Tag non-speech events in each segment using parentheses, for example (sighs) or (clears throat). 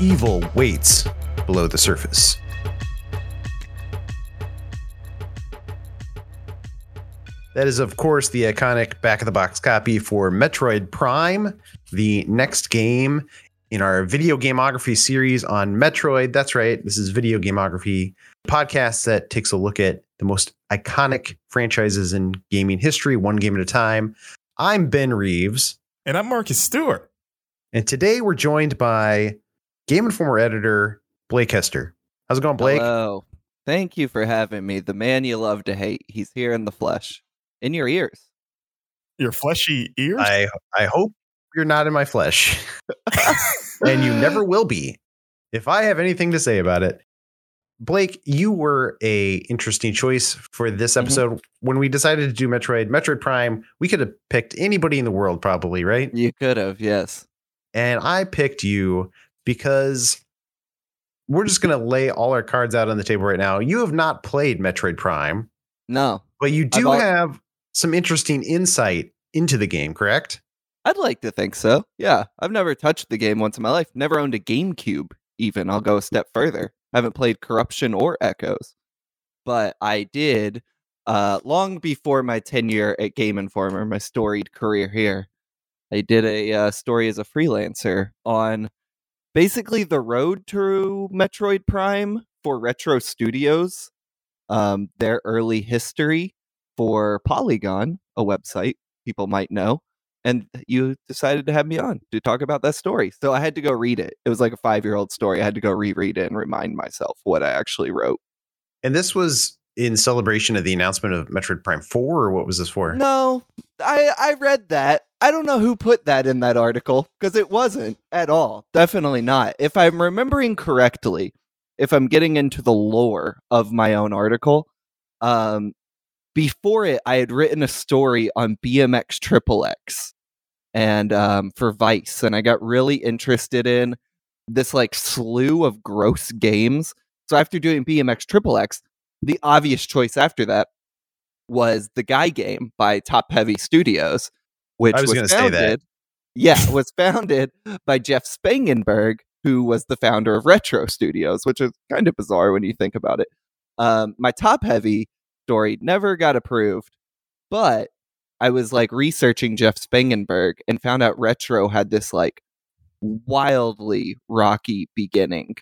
evil waits below the surface. That is, of course, the iconic back of the box copy for Metroid Prime, the next game in our video gameography series on Metroid. That's right, this is Video Gameography podcast that takes a look at the most iconic franchises in gaming history, one game at a time. I'm Ben Reeves. And I'm Marcus Stewart. And today we're joined by Game Informer editor Blake Hester. How's it going, Blake? Hello. Thank you for having me. The man you love to hate. He's here in the flesh, in your ears. Your fleshy ears? I I hope you're not in my flesh. (laughs) and you never will be. If I have anything to say about it. Blake, you were a interesting choice for this Mm-hmm. episode. When we decided to do Metroid, Metroid Prime, we could have picked anybody in the world probably, right? You could have, yes. And I picked you because we're just going to lay all our cards out on the table right now. You have not played Metroid Prime, No, but you do al- have some interesting insight into the game, correct? I'd like to think so. Yeah, I've never touched the game once in my life. Never owned a GameCube, even. I'll go a step further. I haven't played Corruption or Echoes. But I did, uh, long before my tenure at Game Informer, my storied career here. I did a uh, story as a freelancer on basically the road to Metroid Prime for Retro Studios, um, their early history for Polygon, a website people might know. And you decided to have me on to talk about that story. So I had to go read it. It was like a five year old story. I had to go reread it and remind myself what I actually wrote. And this was in celebration of the announcement of Metroid Prime 4, or what was this for? No, I I read that. I don't know who put that in that article because it wasn't at all. Definitely not. If I'm remembering correctly, if I'm getting into the lore of my own article, um, before it, I had written a story on BMX Triple X and um, for Vice, and I got really interested in this like slew of gross games. So after doing BMX Triple X, the obvious choice after that was the Guy Game by Top Heavy Studios, which I was gonna say that. founded, yeah, was founded by Jeff Spangenberg, who was the founder of Retro Studios, which is kind of bizarre when you think about it. Um, my Top Heavy story never got approved, but I was like researching Jeff Spangenberg and found out Retro had this like wildly rocky beginning.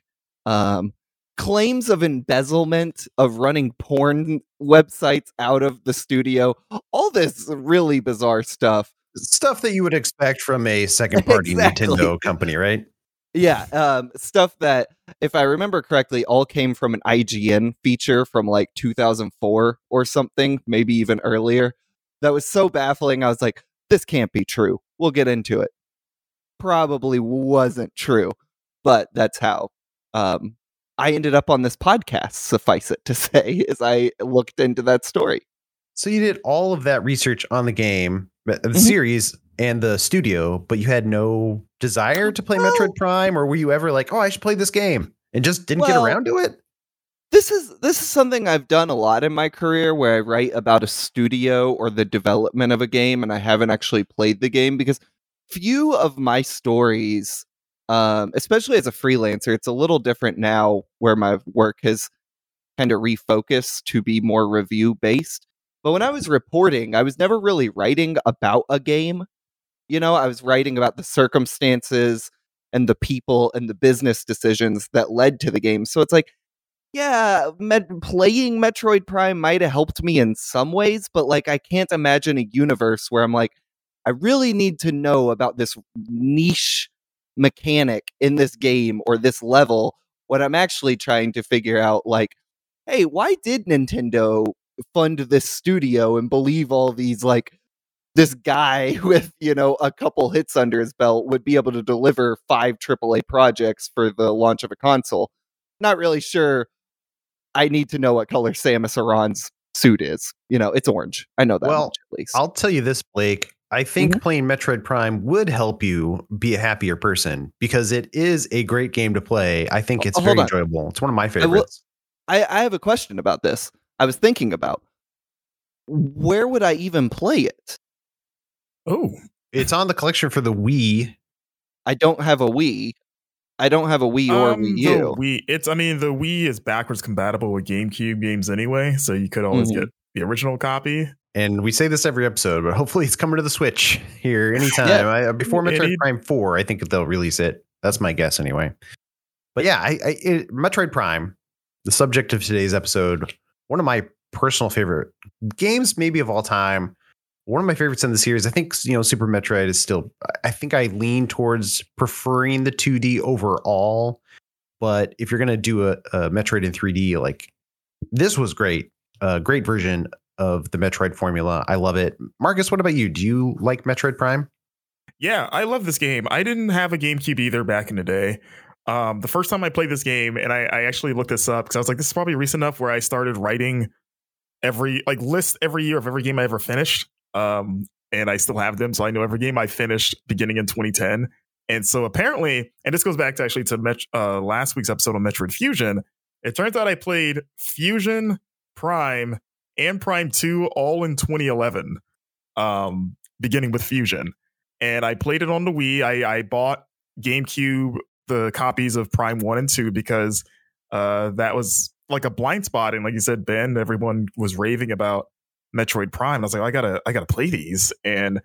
Um, claims of embezzlement of running porn websites out of the studio all this really bizarre stuff Stuff that you would expect from a second (laughs) party Exactly. Nintendo company, right? yeah um stuff that if i remember correctly all came from an ign feature from like 2004 or something maybe even earlier that was so baffling i was like this can't be true we'll get into it probably wasn't true but that's how um i ended up on this podcast suffice it to (laughs) say as i looked into that story So you did all of that research on the game, the Mhm. series, and the studio, but you had no desire to play Well- Metroid Prime, or were you ever like, "Oh, I should play this game," and just didn't get around to it? this is this is something I've done a lot in my career where I write about a studio or the development of a game and I haven't actually played the game because few of my stories um especially as a freelancer it's a little different now where my work has kind of refocused to be more review based but when I was reporting I was never really writing about a game you know? I was writing about the circumstances and the people and the business decisions that led to the game. So it's like yeah, met- playing Metroid Prime might have helped me in some ways, but like I can't imagine a universe where I'm like, I really need to know about this niche mechanic in this game or this level What I'm actually trying to figure out like, hey, why did Nintendo fund this studio and believe all these like this guy (laughs) with you know a couple hits under his belt would be able to deliver five AAA projects for the launch of a console. Not really sure. I need to know what color Samus Aran's suit is. You know, it's orange. I know that Well, much at least. I'll tell you this, Blake. I think Mm-hmm. playing Metroid Prime would help you be a happier person because it is a great game to play. I think Oh, it's hold very on. enjoyable. It's one of my will- favorites. I, I have a question about this. I was thinking about where would I even play it? Oh, It's on the collection for the Wii. I don't have a Wii. I don't have a Wii or Um, Wii the U. Wii, it's I mean the Wii is backwards compatible with GameCube games anyway, so you could always Mhm. get the original copy. And we say this every episode, but hopefully it's coming to the Switch (laughs) here (laughs) anytime. Yeah. I, before Metroid Any- Prime 4, I think they'll release it. That's my guess anyway. But yeah, I, I it, Metroid Prime, the subject of today's episode, one of my personal favorite games, maybe of all time. One of my favorites in the series. I think you know Super Metroid is still. I think I lean towards preferring the 2D overall. But if you're gonna do a, a Metroid in 3D, like this was great, a great version of the Metroid formula. I love it. Marcus, what about you? Do you like Metroid Prime? Yeah, I love this game. I didn't have a GameCube either back in the day. Um, the first time I played this game, and I, I actually looked this up because I was like, this is probably recent enough where I started writing every like list every year of every game I ever finished. Um, and I still have them, so I know every game I finished beginning in 2010. And so apparently, and this goes back to actually to Met- uh, last week's episode on Metroid Fusion. It turns out I played Fusion, Prime, and Prime 2 all in 2011, um, beginning with Fusion. And I played it on the Wii. I, I bought GameCube, the copies of Prime 1 and 2, because uh, that was like a blind spot. And like you said, Ben, everyone was raving about Metroid Prime. I was like, I gotta, I gotta play these. And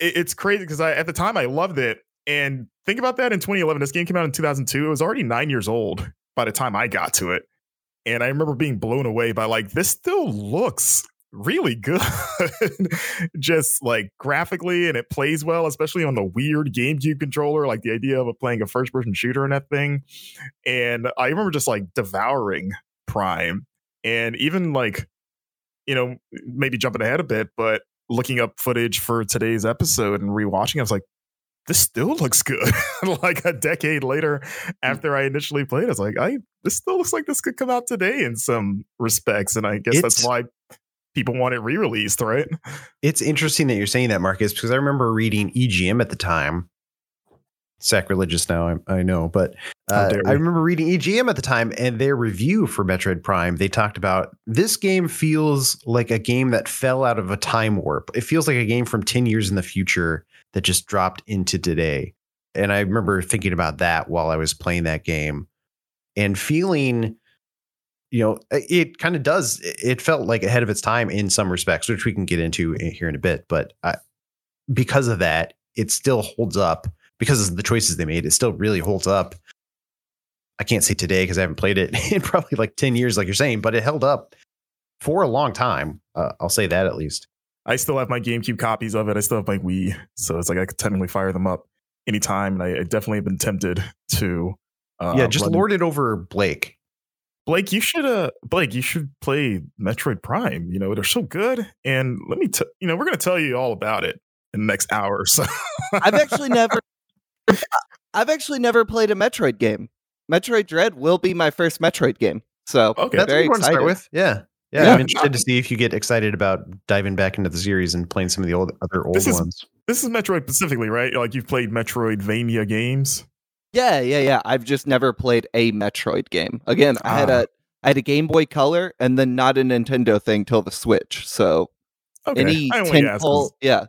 it, it's crazy because I at the time I loved it. And think about that in 2011. This game came out in 2002. It was already nine years old by the time I got to it. And I remember being blown away by like this still looks really good. (laughs) Just like graphically and it plays well especially on the weird gamecube controller like the idea of playing a first person shooter in that thing. And i remember just like devouring prime and even like you know maybe jumping ahead a bit but looking up footage for today's episode and rewatching i was like this still looks good. (laughs) Like a decade later hmm. after i initially played it, i was like i this still looks like this could come out today in some respects. And i guess that's why people want it re-released right It's interesting that you're saying that, Marcus, because I remember reading EGM at the time. Sacrilegious now, I, I know, but uh, I remember reading EGM at the time and their review for Metroid Prime. They talked about this game feels like a game that fell out of a time warp. It feels like a game from 10 years in the future that just dropped into today. And I remember thinking about that while I was playing that game and feeling you know it kind of does it felt like ahead of its time in some respects which we can get into here in a bit but I, because of that it still holds up because of the choices they made it still really holds up i can't say today because i haven't played it (laughs) in probably like 10 years like you're saying but it held up for a long time uh, i'll say that at least I still have my GameCube copies of it. I still have my Wii, so it's like I could technically fire them up anytime. And I, I definitely have been tempted to. Uh, yeah just lord it over blake Blake, you should uh Blake, you should play Metroid Prime. You know, they're so good. And let me t- you know, we're gonna tell you all about it in the next hour or so. I've actually never (laughs) I've actually never played a Metroid game. Metroid Dread will be my first Metroid game. So Okay. that's a very good one to start with yeah yeah, Yeah. I'm interested to see if you get excited about diving back into the series and playing some of the old other old This is- ones. this is Metroid specifically, right? Like you've played Metroidvania games. Yeah, yeah, yeah. I've just never played a Metroid game. Again, I had Ah. a I had a Game Boy Color and then not a Nintendo thing till the Switch. So Okay. any I only tentpole, yeah,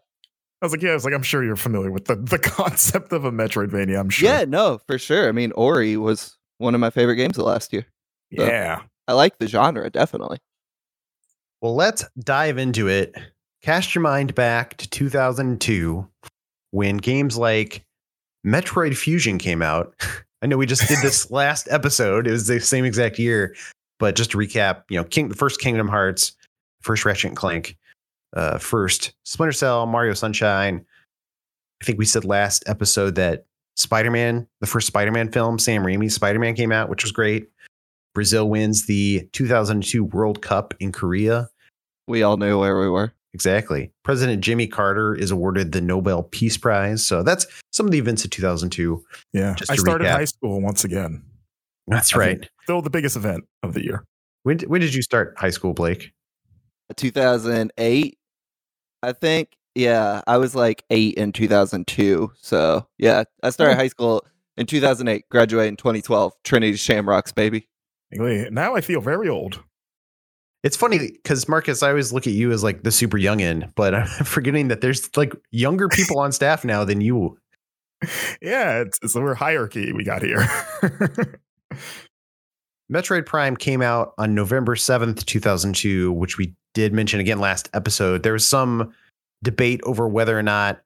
I was like, yeah, I was like, I'm sure you're familiar with the, the (laughs) concept of a Metroidvania, I'm sure. yeah, no, for sure. I mean, Ori was one of my favorite games of last year. Yeah. I like the genre definitely. Well, let's dive into it. Cast your mind back to 2002 when games like Metroid Fusion came out. (laughs) I know we just did this (laughs) last episode. It was the same exact year, but just to recap, you know, King the first Kingdom Hearts, first Ratchet and Clank, uh, first Splinter Cell, Mario Sunshine. I think we said last episode that Spider-Man, the first Spider-Man film, Sam Raimi's Spider-Man came out, which was great. Brazil wins the 2002 World Cup in Korea. We all knew where we were. Exactly. President Jimmy Carter is awarded the Nobel Peace Prize. So that's some of the events of 2002. Yeah. Just I started recap. high school once again. That's I right. Still the biggest event of the year. When, when did you start high school, Blake? 2008, I think. Yeah, I was like eight in 2002. So yeah, I started Oh. high school in 2008, graduated in 2012, Trinity Shamrocks, baby. Now I feel very old. It's funny because Marcus, I always look at you as like the super youngin, but (laughs) I'm forgetting that there's like younger people on staff now than you. (laughs) yeah, it's, it's hierarchy we got here. (laughs) Metroid Prime came out on November 7th, 2002, which we did mention again last episode. There was some debate over whether or not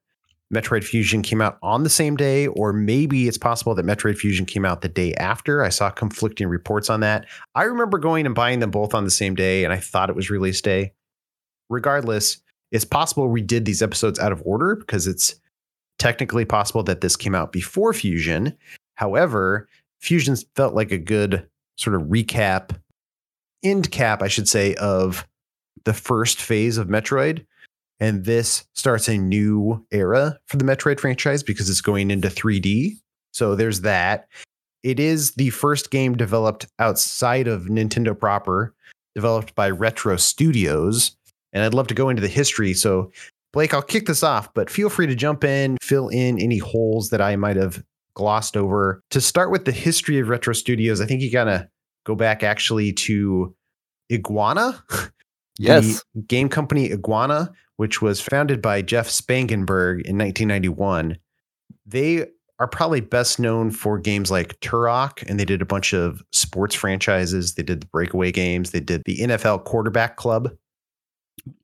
Metroid Fusion came out on the same day, or maybe it's possible that Metroid Fusion came out the day after. I saw conflicting reports on that. I remember going and buying them both on the same day, and I thought it was release day. Regardless, it's possible we did these episodes out of order because it's technically possible that this came out before Fusion. However, Fusion felt like a good sort of recap, end cap, I should say, of the first phase of Metroid. And this starts a new era for the Metroid franchise because it's going into 3D. So there's that. It is the first game developed outside of Nintendo proper, developed by Retro Studios. And I'd love to go into the history. So, Blake, I'll kick this off, but feel free to jump in, fill in any holes that I might have glossed over. To start with the history of Retro Studios, I think you gotta go back actually to Iguana. (laughs) Yes. The game company Iguana, which was founded by Jeff Spangenberg in 1991. They are probably best known for games like Turok, and they did a bunch of sports franchises. They did the breakaway games, they did the NFL quarterback club.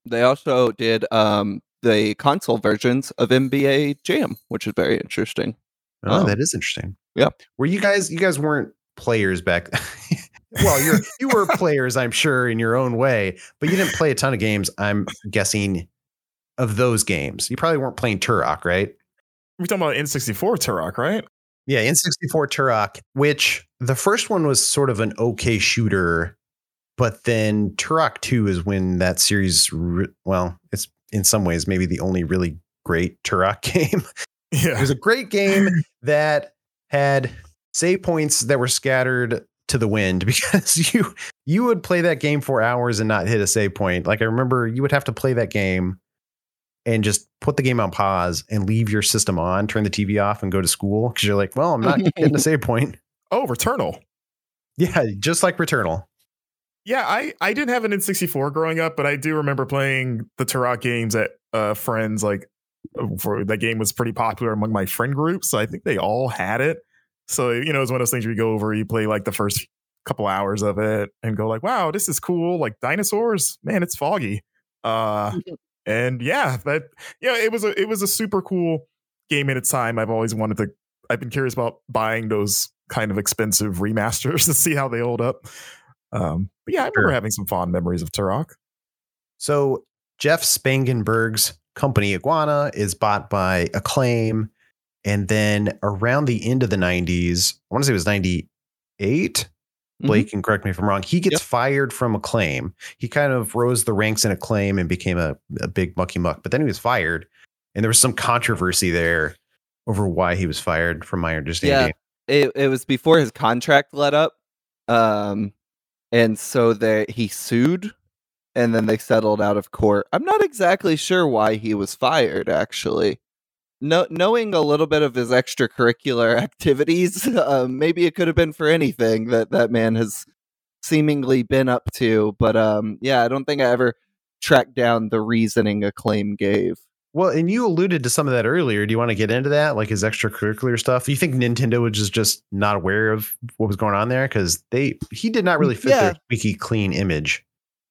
They also did um, the console versions of NBA Jam, which is very interesting. Oh, Oh. that is interesting. Yeah. Were you guys you guys weren't players back (laughs) well, you're (laughs) you were players, I'm sure, in your own way, but you didn't play a ton of games, I'm guessing, of those games. You probably weren't playing Turok, right? We're talking about N64 Turok, right? Yeah, N64 Turok, which the first one was sort of an okay shooter, but then Turok 2 is when that series, re- well, it's in some ways maybe the only really great Turok (laughs) game. Yeah. it was a great game (laughs) that had save points that were scattered to the wind (laughs) because you you would play that game for hours and not hit a save point. Like I remember you would have to play that game and just put the game on pause and leave your system on, turn the TV off and go to school because you're like, well, I'm not (laughs) hitting a save point. Oh, Returnal. Yeah, just like Returnal. Yeah, I, I didn't have an N64 growing up, but I do remember playing the Turok games at uh, friends. Like, for that game was pretty popular among my friend group, so I think they all had it. So you know, it's one of those things where you go over, you play like the first couple hours of it, and go like, "Wow, this is cool!" Like dinosaurs, man, it's foggy. Uh, and yeah, that yeah, it was a it was a super cool game in its time. I've always wanted to. I've been curious about buying those kind of expensive remasters (laughs) to see how they hold up. Um, but yeah, I remember Sure. having some fond memories of Turok. So Jeff Spangenberg's company Iguana is bought by Acclaim, and then around the end of the '90s, I want to say it was '98. Blake can correct me if I'm wrong. He gets Yep. fired from Acclaim. He kind of rose the ranks in Acclaim and became a, a big mucky muck. But then he was fired, and there was some controversy there over why he was fired, from my understanding. it, it was before his contract let up um and so they he sued and then they settled out of court i'm not exactly sure why he was fired actually no, knowing a little bit of his extracurricular (laughs) activities uh, maybe it could have been for anything that that man has seemingly been up to but um yeah i don't think i ever tracked down the reasoning Acclaim gave Well, and you alluded to some of that earlier. Do you want to get into that, like his extracurricular stuff? Do you think Nintendo was just just not aware of what was going on there because they he did not really fit Yeah. their squeaky clean image?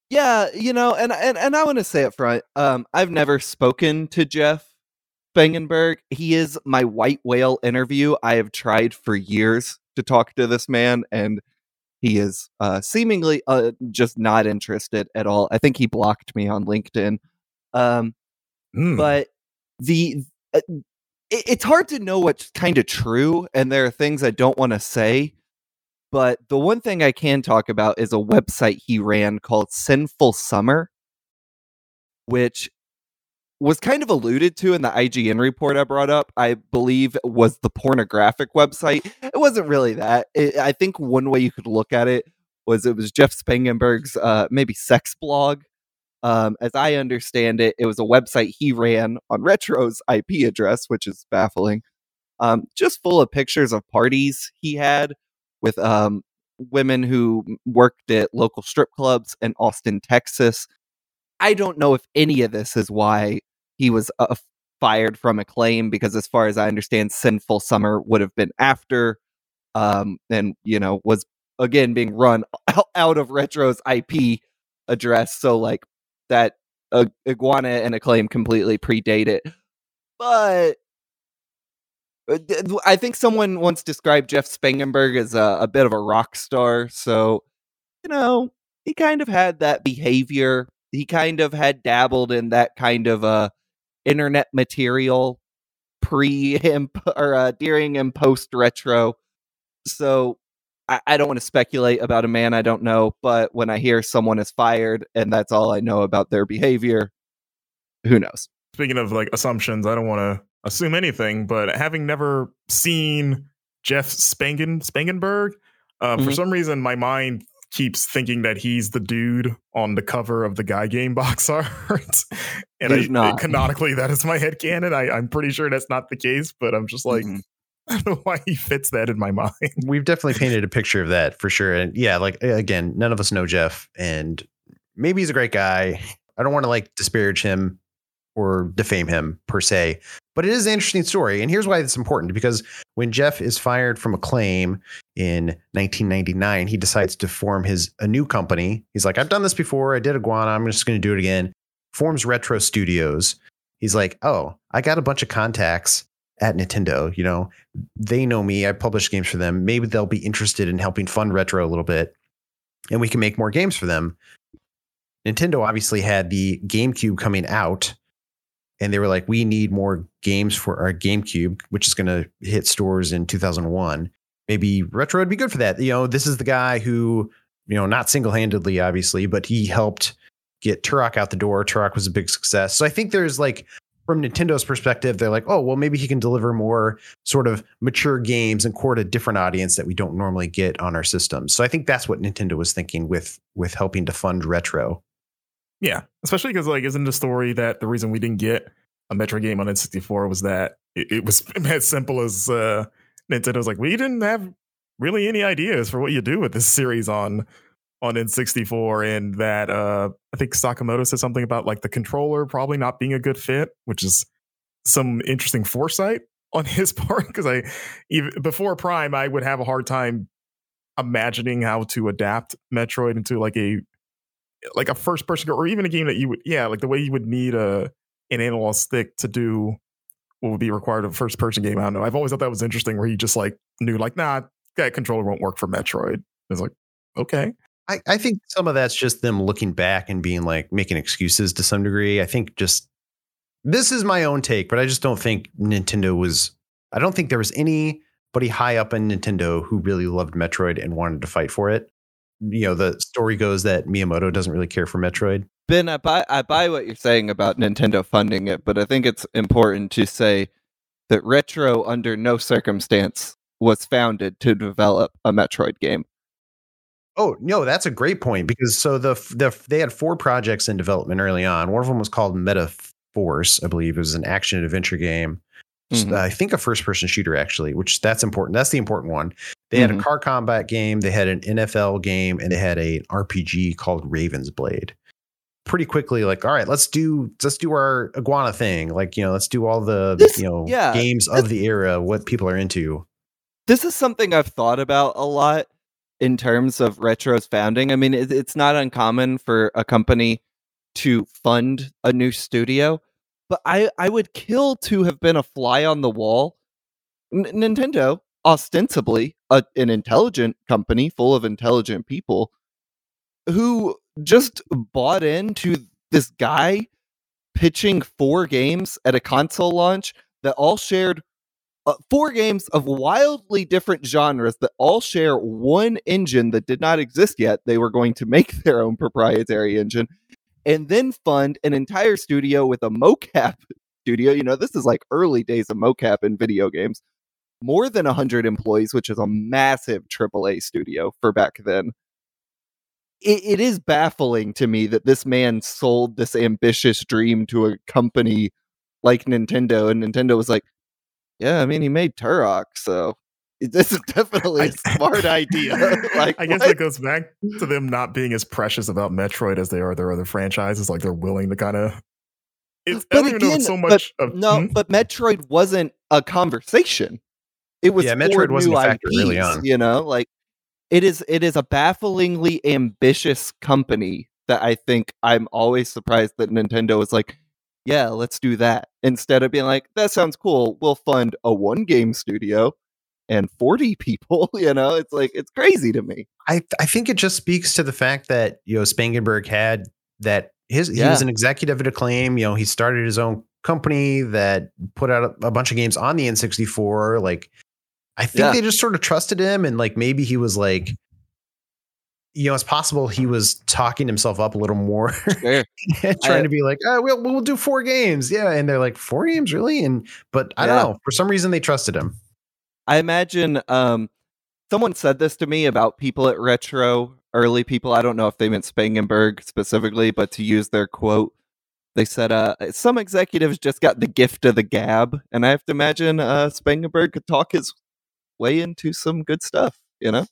Yeah, you know, and and and I want to say up front, um, I've never spoken to Jeff Spangenberg. He is my white whale interview. I have tried for years to talk to this man, and he is uh, seemingly uh, just not interested at all. I think he blocked me on LinkedIn. Um, Hmm. but the uh, it, it's hard to know what's kind of true and there are things i don't want to say but the one thing i can talk about is a website he ran called sinful summer which was kind of alluded to in the ign report i brought up i believe was the pornographic website it wasn't really that it, i think one way you could look at it was it was jeff spangenberg's uh, maybe sex blog um, as I understand it, it was a website he ran on Retro's IP address, which is baffling. Um, just full of pictures of parties he had with um, women who worked at local strip clubs in Austin, Texas. I don't know if any of this is why he was uh, fired from Acclaim because, as far as I understand, Sinful Summer would have been after, um, and you know was again being run (laughs) out of Retro's IP address. So like that uh, Iguana and Acclaim completely predate it, but. uh, I think someone once described Jeff Spangenberg as a, a bit of a rock star. So, you know, he kind of had that behavior. He kind of had dabbled in that kind of uh internet material pre (laughs) him or uh, during and post retro. So I, I don't want to speculate about a man I don't know, but when I hear someone is fired and that's all I know about their behavior, who knows? Speaking of like assumptions, I don't want to assume anything, but having never seen Jeff Spangen Spangenberg, uh, for Mhm. some reason my mind keeps thinking that he's the dude on the cover of the Guy Game box (laughs) art. and I, not. canonically, that is my head canon. I, I'm pretty sure that's not the case, but I'm just like, Mhm. (laughs) I don't know why he fits that in my mind. We've definitely painted a picture of that for sure. And yeah, like again, none of us know Jeff, and maybe he's a great guy. I don't want to like disparage him or defame him per se, but it is an interesting story. And here's why it's important because when Jeff is fired from Acclaim in 1999, he decides to form his a new company. He's like, I've done this before. I did Iguana. I'm just going to do it again. Forms Retro Studios. He's like, oh, I got a bunch of contacts at Nintendo. You know, they know me. I publish games for them. Maybe they'll be interested in helping fund retro a little bit, and we can make more games for them. Nintendo obviously had the GameCube coming out, and they were like, "We need more games for our GameCube, which is going to hit stores in 2001. Maybe retro would be good for that." You know, this is the guy who, you know, not single handedly, obviously, but he helped get Turok out the door. Turok was a big success. So I think there's like, from Nintendo's perspective, they're like, "Oh, well, maybe he can deliver more." sort of mature games and court a different audience that we don't normally get on our systems. So I think that's what Nintendo was thinking with with helping to fund retro. Yeah, especially because like, isn't the story that the reason we didn't get a Metroid game on N64 was that it, it was (laughs) as simple as uh, Nintendo's like we didn't have really any ideas for what you do with this series on on N64, and that uh, I think Sakamoto said something about like the controller probably not being a good fit, which is some interesting foresight (laughs) on his part because I even before Prime I would have a hard time imagining how to adapt Metroid into like a like a first person or even a game that you would yeah like the way you would need a an analog stick to do what would be required of a first person game. I don't know. I've always thought that was interesting where he just like knew like nah that controller won't work for Metroid. It's like okay I, I think some of that's just them looking back and being like making excuses to some degree. I think just this is my own take, but I just don't think Nintendo was. I don't think there was anybody high up in Nintendo who really loved Metroid and wanted to fight for it. You know, the story goes that Miyamoto doesn't really care for Metroid. Ben, I buy I buy what you're saying about Nintendo funding it, but I think it's important to say that Retro, under no circumstance, was founded to develop a Metroid game. Oh no, that's a great point because so the the they had four projects in development early on. One of them was called Meta Force, I believe. It was an action adventure game. Mhm. I think a first person shooter actually, which that's important. That's the important one. They had Mhm. a car combat game, they had an NFL game, and they had a RPG called Raven's Blade. Pretty quickly, like, all right, let's do let's do our iguana thing. Like, you know, let's do all the This- you know yeah, games of the era, what people are into. This is something I've thought about a lot in terms of Retro's founding. I mean, it, it's not uncommon for a company to fund a new studio, but I, I would kill to have been a fly on the wall. N- Nintendo, ostensibly a, an intelligent company full of intelligent people, who just bought into this guy pitching four games at a console launch that all shared uh, four games of wildly different genres that all share one engine that did not exist yet. They were going to make (laughs) their own proprietary engine and then fund an entire studio with a mocap (laughs) studio. You know, this is like early days of mocap in video games. More than 100 employees, which is a massive AAA studio for back then. It, it is baffling to me that this man sold this ambitious dream to a company like Nintendo, and Nintendo was like, yeah, I mean, he made Turok, so (laughs) this is definitely a smart idea. (laughs) like, I guess what? that goes back to them not being as precious about Metroid as they are their other franchises. Like they're willing to kind of it's But I don't again, it's so but much of No, Hmm? but Metroid wasn't a conversation. It was Yeah, Metroid wasn't new a factor early on. You know, like it is. It is a bafflingly ambitious company that I think I'm always surprised that Nintendo was like, "Yeah, let's do that," instead of being like, "That sounds cool. We'll fund a one game studio and 40 (laughs) people." You know, it's like it's crazy to me. I I think it just speaks to the fact that you know Spangenberg had that his he was an executive at Acclaim. You know, he started his own company that put out a, a bunch of games on the N64. Like, I think Yeah. they just sort of trusted him, and like maybe he was like, you know, it's possible he was talking himself up a little more, Sure. (laughs) trying I- to be like, oh, we'll we'll do four games, yeah. And they're like, four games, really? And but I Yeah. don't know, for some reason they trusted him. I imagine um, someone said this to me about people at Retro, early people. I don't know if they meant Spangenberg specifically, but to use their quote, they said, uh, some executives just got the gift of the gab. And I have to imagine uh, Spangenberg could talk his way into some good stuff, you know?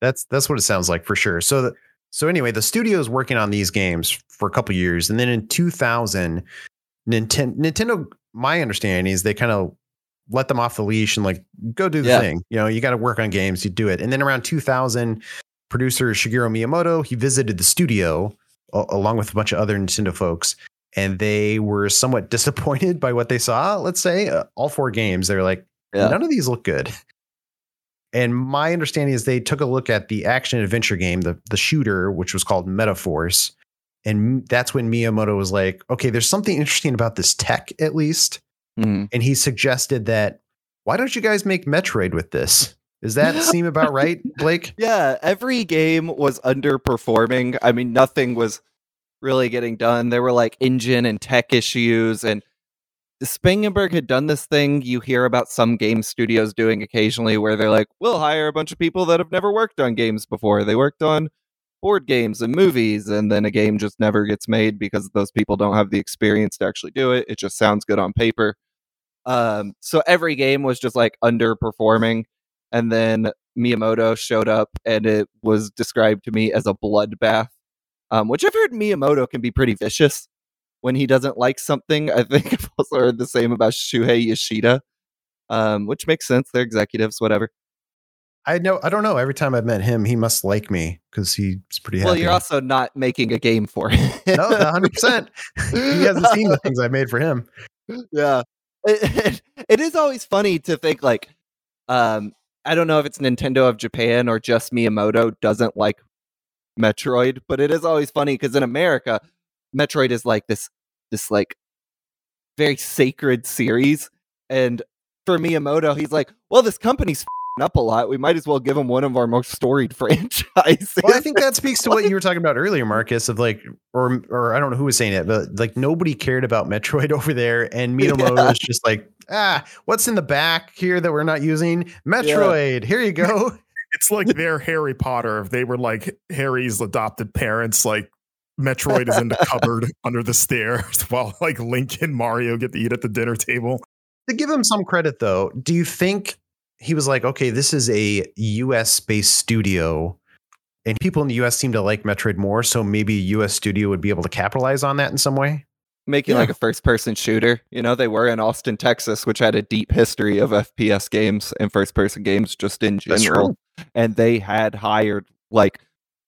That's that's what it sounds like for sure. So the, so anyway, the studio is working on these games for a couple years, and then in 2000, Nintendo Nintendo. My understanding is they kind of let them off the leash and like go do the Yeah. thing. You know, you got to work on games, you do it. And then around 2000, producer Shigeru Miyamoto he visited the studio a- along with a bunch of other Nintendo folks. And they were somewhat (laughs) disappointed by what they saw. Let's say uh, all four games, they're like, Yeah. none of these look good. And my understanding is they took a look at the action adventure game, the the shooter, which was called Metaforce, and that's when Miyamoto was like, "Okay, there's something interesting about this tech, at least." Mhm. And he suggested that, "Why don't you guys make Metroid with this?" Does that seem about (laughs) right, Blake? Yeah, every game was underperforming. I mean, nothing was really getting done. There were like engine and tech issues, and Spangenberg had done this thing you hear about some game studios doing occasionally where they're like, we'll hire a bunch of people that have never worked on games before. They worked on board games and movies, and then a game just never gets made because those people don't have the experience to actually do it. It just sounds good on paper. Um, so every game was just like underperforming. And then Miyamoto showed up and it was described to me as a bloodbath, um, which I've heard Miyamoto can be pretty vicious when he doesn't like something. I think (laughs) I've also heard the same about Shuhei Yoshida, um, which makes sense. They're executives, whatever. I know. I don't know. Every time I've met him, he must like me because he's pretty happy. Well, you're also not making a game for him. no, 100. percent He hasn't seen the (laughs) things I made for him. yeah it, (laughs) it is always funny to think like um i don't know if it's nintendo of japan or just miyamoto doesn't like metroid but it is always funny because in america metroid is like this this like very sacred series and for miyamoto he's like well this company's up a lot we might as well give them one of our most storied (laughs) franchises Well, I think that speaks to what you were talking about earlier, Marcus, of like, or or I don't know who was saying it, but like nobody cared about Metroid (laughs) over there, and Miyamoto Yeah. was just like, ah, what's in the back here that we're not using? Metroid, here you go. (laughs) It's like their Harry Potter. If they were like Harry's adopted parents, like Metroid is in the cupboard under the stairs while like Link and Mario get to eat at the dinner table. to give him some credit, though, do you think he was like, okay, this is a U.S. based studio, and people in the U.S. seem to like Metroid more, so maybe a U.S. studio would be able to capitalize on that in some way? making Yeah. like a first person shooter. You know, they were in Austin, Texas, which had a deep history of FPS games and first person games just in general. And they had hired like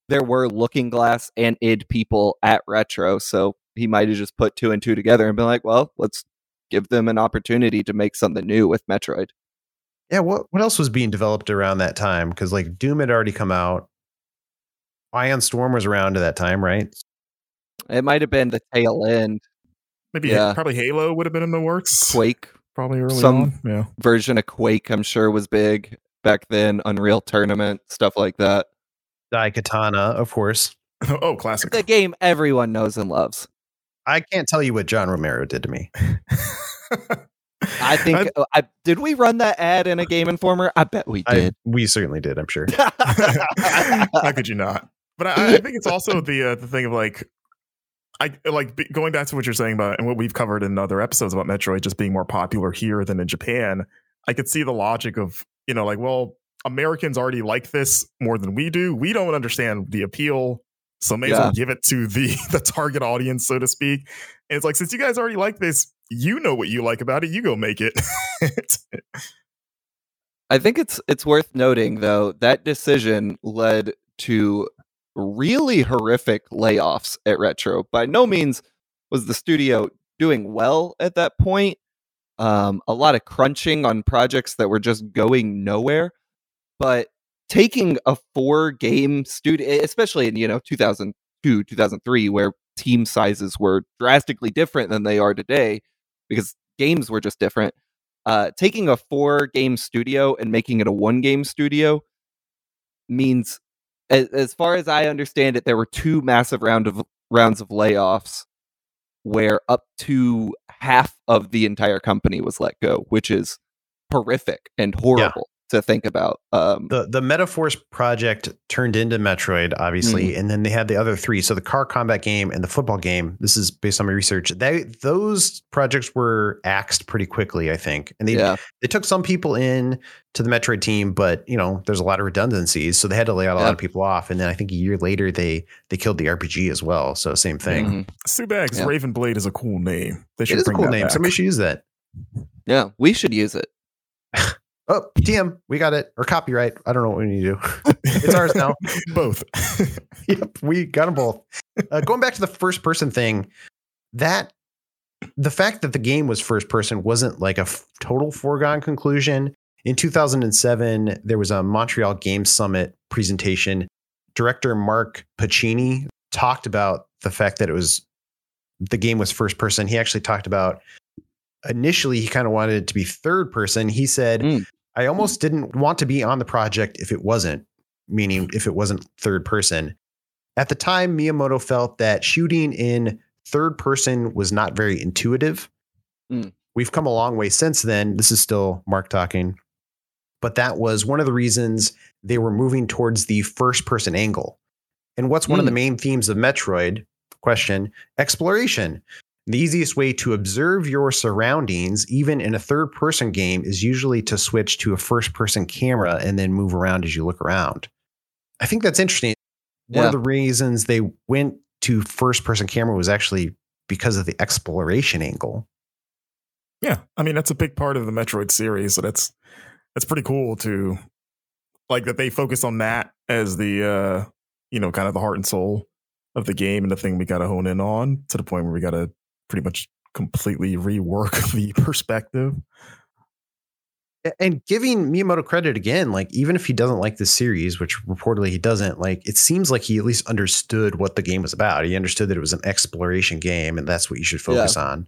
there were looking glass and id people at retro. So he might have just put two and two together and been like, well, let's give them an opportunity to make something new with Metroid. Yeah, what what else was being developed around that time? Because like Doom had already come out. Ion Storm was around at that time, right? It might have been the tail end Maybe Yeah. probably Halo would have been in the works. Quake Probably early Some- on. Yeah. version of Quake, I'm sure was big back then, Unreal Tournament, stuff like that. Daikatana, of course. (laughs) oh, classic. The game everyone knows and loves. I can't tell you what John Romero did to me. (laughs) I think uh, I, did we run that ad in a Game Informer? I bet we I, did. we certainly did, I'm sure. (laughs) (laughs) How could you not? But I, I think it's also (laughs) the uh, the thing of like, I like b- going back to what you're saying about and what we've covered in other episodes about Metroid just being more popular here than in Japan. I could see the logic of you know like, well, Americans already like this more than we do. We don't understand the appeal. So may as well give it to the the target audience, so to speak. And it's like, since you guys already like this, you know what you like about it, you go make it. I think it's it's worth noting though that decision led to really horrific layoffs at Retro. By no means was the studio doing well at that point. Um, a lot of crunching on projects that were just going nowhere. But taking a four game studio, especially in you know 2002, 2003, where team sizes were drastically different than they are today, because games were just different. Uh, taking a four game studio and making it a one game studio means as, as far as I understand it, there were two massive round of rounds of layoffs where up to half of the entire company was let go, which is horrific and horrible to think about. Um, the the Metaforce project turned into Metroid, obviously, mm. and then they had the other three. So the car combat game and the football game. This is based on my research. They those projects were axed pretty quickly, I think, and they yeah. they took some people in to the Metroid team, but you know, there's a lot of redundancies, so they had to lay out a yeah. lot of people off. And then I think a year later, they they killed the RPG as well. So same thing. Mm-hmm. Subag's yeah. Raven Blade is a cool name. They should it is a cool name. Back. Somebody should use that. Yeah, we should use it. (laughs) Oh, TM, we got it. Or copyright. I don't know what we need to do. (laughs) it's ours now. (laughs) both. (laughs) yep, we got them both. Uh, going back to the first person thing, that the fact that the game was first person wasn't like a f- total foregone conclusion. In 2007, there was a Montreal Game Summit presentation. Director Mark Pacini talked about the fact that it was the game was first person. He actually talked about initially he kind of wanted it to be third person. He said, mm. I almost didn't want to be on the project if it wasn't, meaning if it wasn't third person. At the time, Miyamoto felt that shooting in third person was not very intuitive. Mm. We've come a long way since then. This is still Mark talking. But that was one of the reasons they were moving towards the first person angle. And what's one of the hmm. main themes of Metroid? Question exploration. The easiest way to observe your surroundings, even in a third person game, is usually to switch to a first person camera and then move around as you look around. I think that's interesting. Yeah. One of the reasons they went to first person camera was actually because of the exploration angle. Yeah, I mean that's a big part of the Metroid series, so that's that's pretty cool to like that they focus on that as the uh you know kind of the heart and soul of the game and the thing we got to hone in on to the point where we got to pretty much completely rework (laughs) the perspective. And giving Miyamoto credit again, like even if he doesn't like this series, which reportedly he doesn't, like it seems like he at least understood what the game was about. He understood that it was an exploration game, and that's what you should focus yeah. on.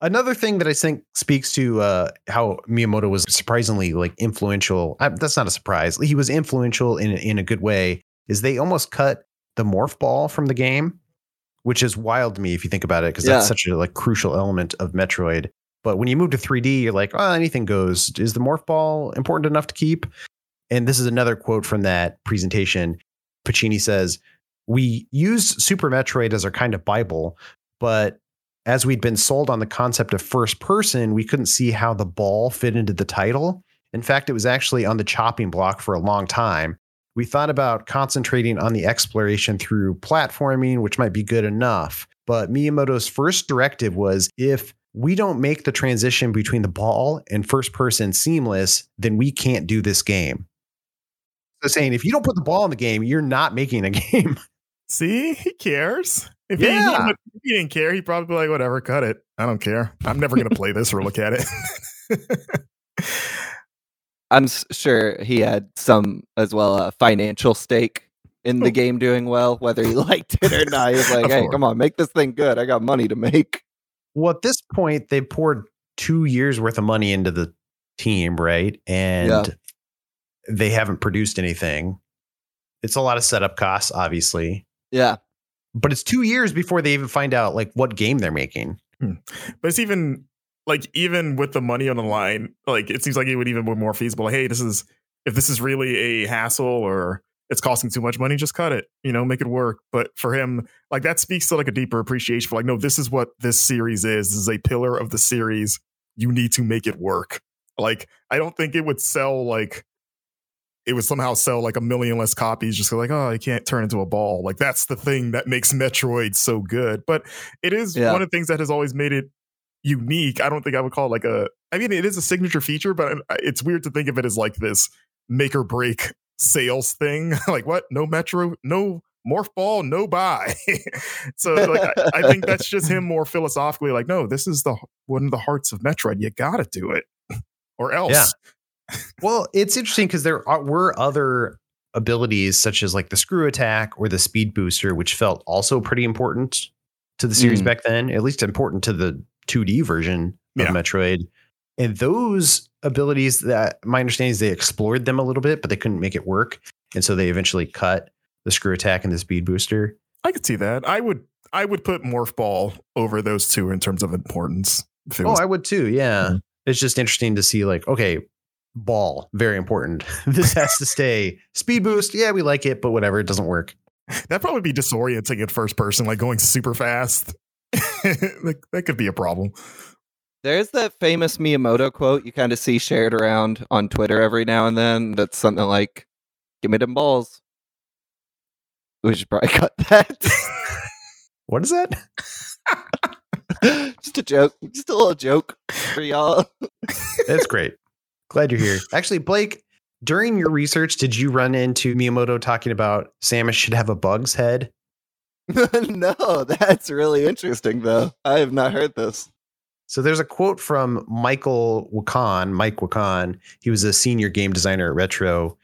Another thing that I think speaks to uh, how Miyamoto was surprisingly like influential. I, that's not a surprise. He was influential in in a good way. Is they almost cut the morph ball from the game which is wild to me if you think about it, because yeah. that's such a like crucial element of Metroid. But when you move to 3D, you're like, oh, anything goes. Is the morph ball important enough to keep? And this is another quote from that presentation. Pacini says, We use Super Metroid as our kind of Bible, but as we'd been sold on the concept of first person, we couldn't see how the ball fit into the title. In fact, it was actually on the chopping block for a long time we thought about concentrating on the exploration through platforming, which might be good enough. But Miyamoto's first directive was if we don't make the transition between the ball and first person seamless, then we can't do this game. So saying if you don't put the ball in the game, you're not making a (laughs) game. See, he cares. If, yeah. he, if he didn't care, he'd probably be like, whatever, cut it. I don't care. I'm never going to play this or look at it. (laughs) I'm sure he had some as well a financial stake in the oh. game doing well, whether he (laughs) liked it or not. He's like, (laughs) "Hey, come on, make this thing good. I got money to make." Well, at this point, they poured two years worth of money into the team, right? And yeah. they haven't produced anything. It's a lot of setup costs, obviously. Yeah, but it's two years before they even find out like what game they're making. Hmm. But it's even like even with the money on the line, like it seems like it would even be more feasible. Like, hey, this is if this is really a hassle or it's costing too much money, just cut it. You know, make it work. But for him, like that speaks to like a deeper appreciation for like, no, this is what this series is. This is a pillar of the series. You need to make it work. Like, I don't think it would sell like it would somehow sell like a million less copies just like oh it can't turn into a ball like that's the thing that makes metroid so good but it is Yeah. one of the things that has always made it unique i don't think i would call it like a i mean it is a signature feature but it's weird to think of it as like this make or break sales thing. (laughs) Like what? No metro no morph ball no buy. (laughs) So like I, I think that's just him more philosophically like no this is the one of the hearts of metroid you gotta do it. (laughs) Or else. Yeah. Well, it's interesting because there are, were other abilities such as like the screw attack or the speed booster, which felt also pretty important to the series Mm. back then, at least important to the 2D version of Yeah. Metroid. And those abilities that my understanding is they explored them a little bit, but they couldn't make it work. And so they eventually cut the screw attack and the speed booster. I could see that. I would I would put Morph Ball over those two in terms of importance. Oh, was- I would too. Yeah. Mhm. It's just interesting to see, like, okay, ball, very important. (laughs) this has to stay. Speed boost, yeah, we like it, but whatever, it doesn't work. (laughs) that'd probably be disorienting at first person, like going super fast. (laughs) like, that could be a problem. There's that famous Miyamoto quote you kind of see shared around on Twitter every now and then. That's something like, "Give me them balls." We should probably (laughs) cut that. (laughs) What is that? just a joke, just a little joke for y'all. That's great. Glad you're here. Actually, Blake, during your research, did you run into Miyamoto talking about Samus should have a bug's head? (laughs) no, that's really interesting, though. I have not heard this. So there's a quote from Michael Wikan, Mike Wikan. He was a senior game designer at Retro,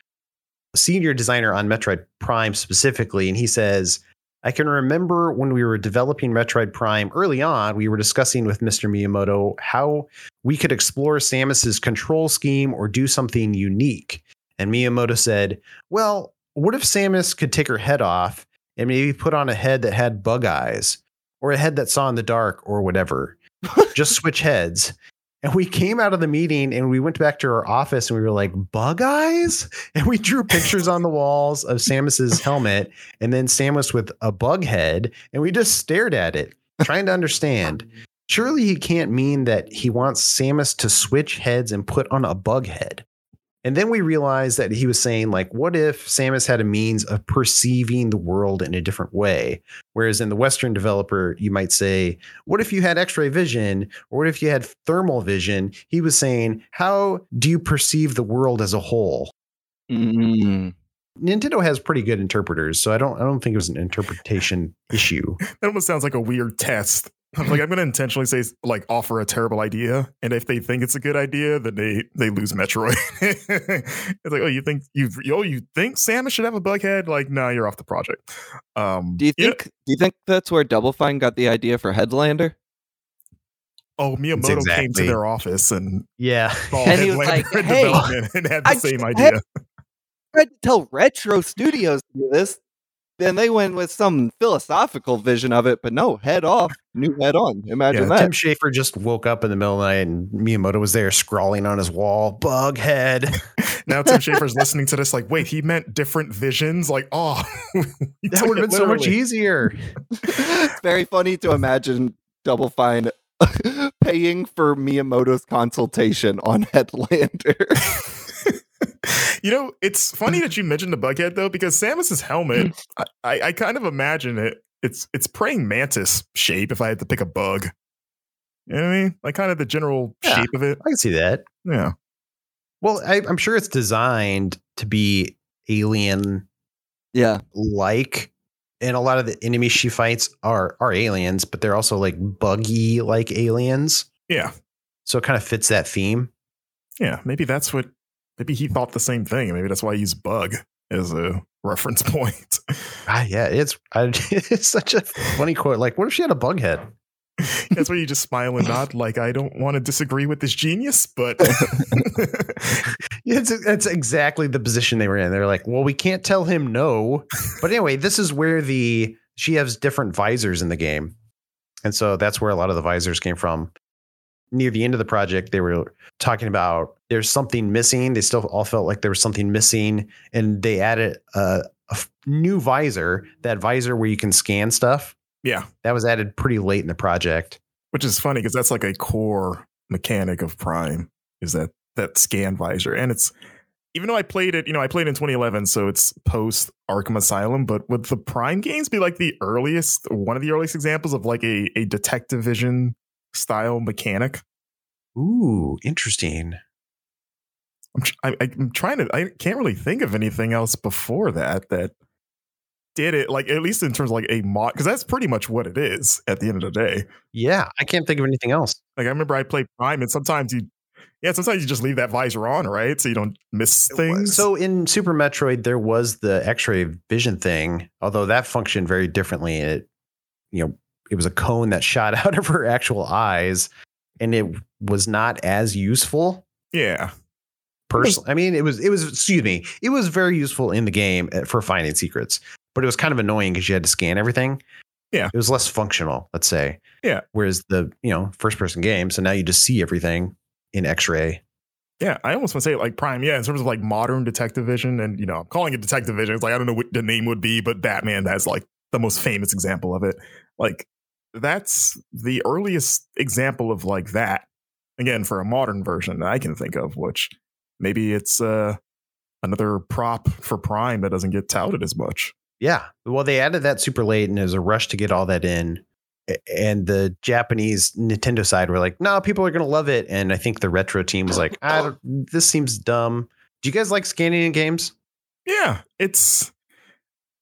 senior designer on Metroid Prime specifically. And he says, I can remember when we were developing Metroid Prime early on, we were discussing with Mr. Miyamoto how we could explore Samus's control scheme or do something unique. And Miyamoto said, Well, what if Samus could take her head off and maybe put on a head that had bug eyes or a head that saw in the dark or whatever? just (laughs) switch heads. And we came out of the meeting and we went back to our office and we were like, bug eyes? And we drew pictures on the walls of Samus's helmet and then Samus with a bug head. And we just stared at it, trying to understand. Surely he can't mean that he wants Samus to switch heads and put on a bug head. And then we realized that he was saying, like, what if Samus had a means of perceiving the world in a different way? Whereas in the Western developer, you might say, what if you had x-ray vision or what if you had thermal vision he was saying how do you perceive the world as a whole Mm. nintendo has pretty good interpreters so i don't i don't think it was an interpretation (laughs) issue That almost sounds like a weird test. (laughs) I'm like, I'm going to intentionally say, like, offer a terrible idea, and if they think it's a good idea, then they they lose Metroid. (laughs) it's like, oh, you think you oh you think Samus should have a bug head? Like, no, you're off the project. Um, Do you yeah. think? Do you think that's where Double Fine got the idea for Headlander? Oh, Miyamoto came to their office and yeah (laughs) And he was like, "Hey, and had the I same just- idea. tried to tell Retro Studios to do this. Then they went with some philosophical vision of it, but no, head off, new head on. Imagine tim that. Tim Schafer just woke up in the middle of the night and miyamoto was there scrawling on his wall bug head (laughs) Now Tim Schafer's listening to this, like, wait, he meant different visions. Like, oh, (laughs) that would have been so much easier it's very funny to imagine Double Fine (laughs) paying for Miyamoto's consultation on Headlander. (laughs) you know, it's funny that you mentioned the bughead though, because Samus's helmet, mm. I, I, I kind of imagine it. It's it's praying mantis shape. If I had to pick a bug, you know what I mean? Like kind of the general Yeah. shape of it. i can see that Yeah, well I, i'm sure it's designed to be alien yeah. like and a lot of the enemies she fights are are aliens but they're also like buggy like aliens yeah, so it kind of fits that theme yeah. Maybe that's what. Maybe he thought the same thing. Maybe that's why he used bug as a reference (laughs) point. ah, yeah it's I, (laughs) it's such a funny quote like what if she had a bug head (laughs) that's where you just smile and nod, like I don't want to disagree with this genius, but yeah, it's, it's exactly the position they were in they're like well we can't tell him no but anyway this is where the she has different visors in the game and so that's where a lot of the visors came from near the end of the project they were talking about there's something missing they still all felt like there was something missing and they added a new visor that visor where you can scan stuff yeah, that was added pretty late in the project which is funny because that's like a core mechanic of Prime is that that scan visor, and it's even though I played it, you know, I played in 2011, so it's post Arkham Asylum. But would the Prime games be like the earliest, one of the earliest examples of like a a Detective Vision style mechanic? Ooh, interesting. I'm tr- I, I'm trying to. I can't really think of anything else before that that did it. Like at least in terms of like a mod, because that's pretty much what it is at the end of the day. Yeah, I can't think of anything else. Like I remember I played Prime, and sometimes you, yeah, sometimes you just leave that visor on, right, so you don't miss things. So in Super Metroid, there was the X-ray vision thing, although that functioned very differently. It, you know, it was a cone that shot (laughs) out of her actual eyes, and it was not as useful. yeah, Personally, I mean, it was it was excuse me, it was very useful in the game uh, for finding secrets, but it was kind of annoying because you had to scan everything. Yeah. it was less functional, let's say. Yeah. Whereas the you know first person game, so now you just see everything in X-ray. yeah. I almost want to say like Prime, yeah, in terms of like modern Detective Vision, and you know, I'm calling it Detective Vision. It's like I don't know what the name would be, but Batman that's like the most famous example of it. Like that's the earliest example of like that. Again, for a modern version that I can think of, which maybe it's uh another prop for Prime that doesn't get touted as much. Yeah. Well, they added that super late and there's a rush to get all that in. And the Japanese Nintendo side were like, no, people are going to love it. And I think the retro team was like, I don't, this seems dumb. Do you guys like scanning in games? Yeah, it's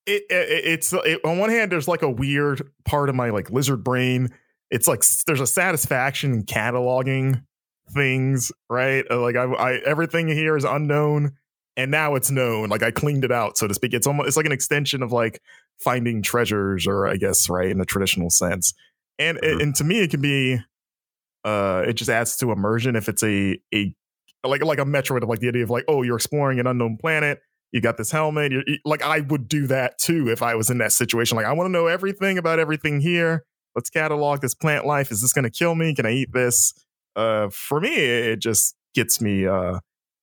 it, it it's it, on one hand there's like a weird part of my like lizard brain. It's like there's a satisfaction in cataloging things, right? Uh, Like I, I everything here is unknown and now it's known. Like I cleaned it out, so to speak. It's almost it's like an extension of like finding treasures or I guess right in a traditional sense. And Mhm. and to me it can be uh it just adds to immersion if it's a a like like a Metroid of like the idea of like oh you're exploring an unknown planet you got this helmet. You're, you- like I would do that too if I was in that situation. Like I want to know everything about everything here. Let's catalog this plant life. Is this going to kill me? Can I eat this? Uh, for me, it just gets me. Uh,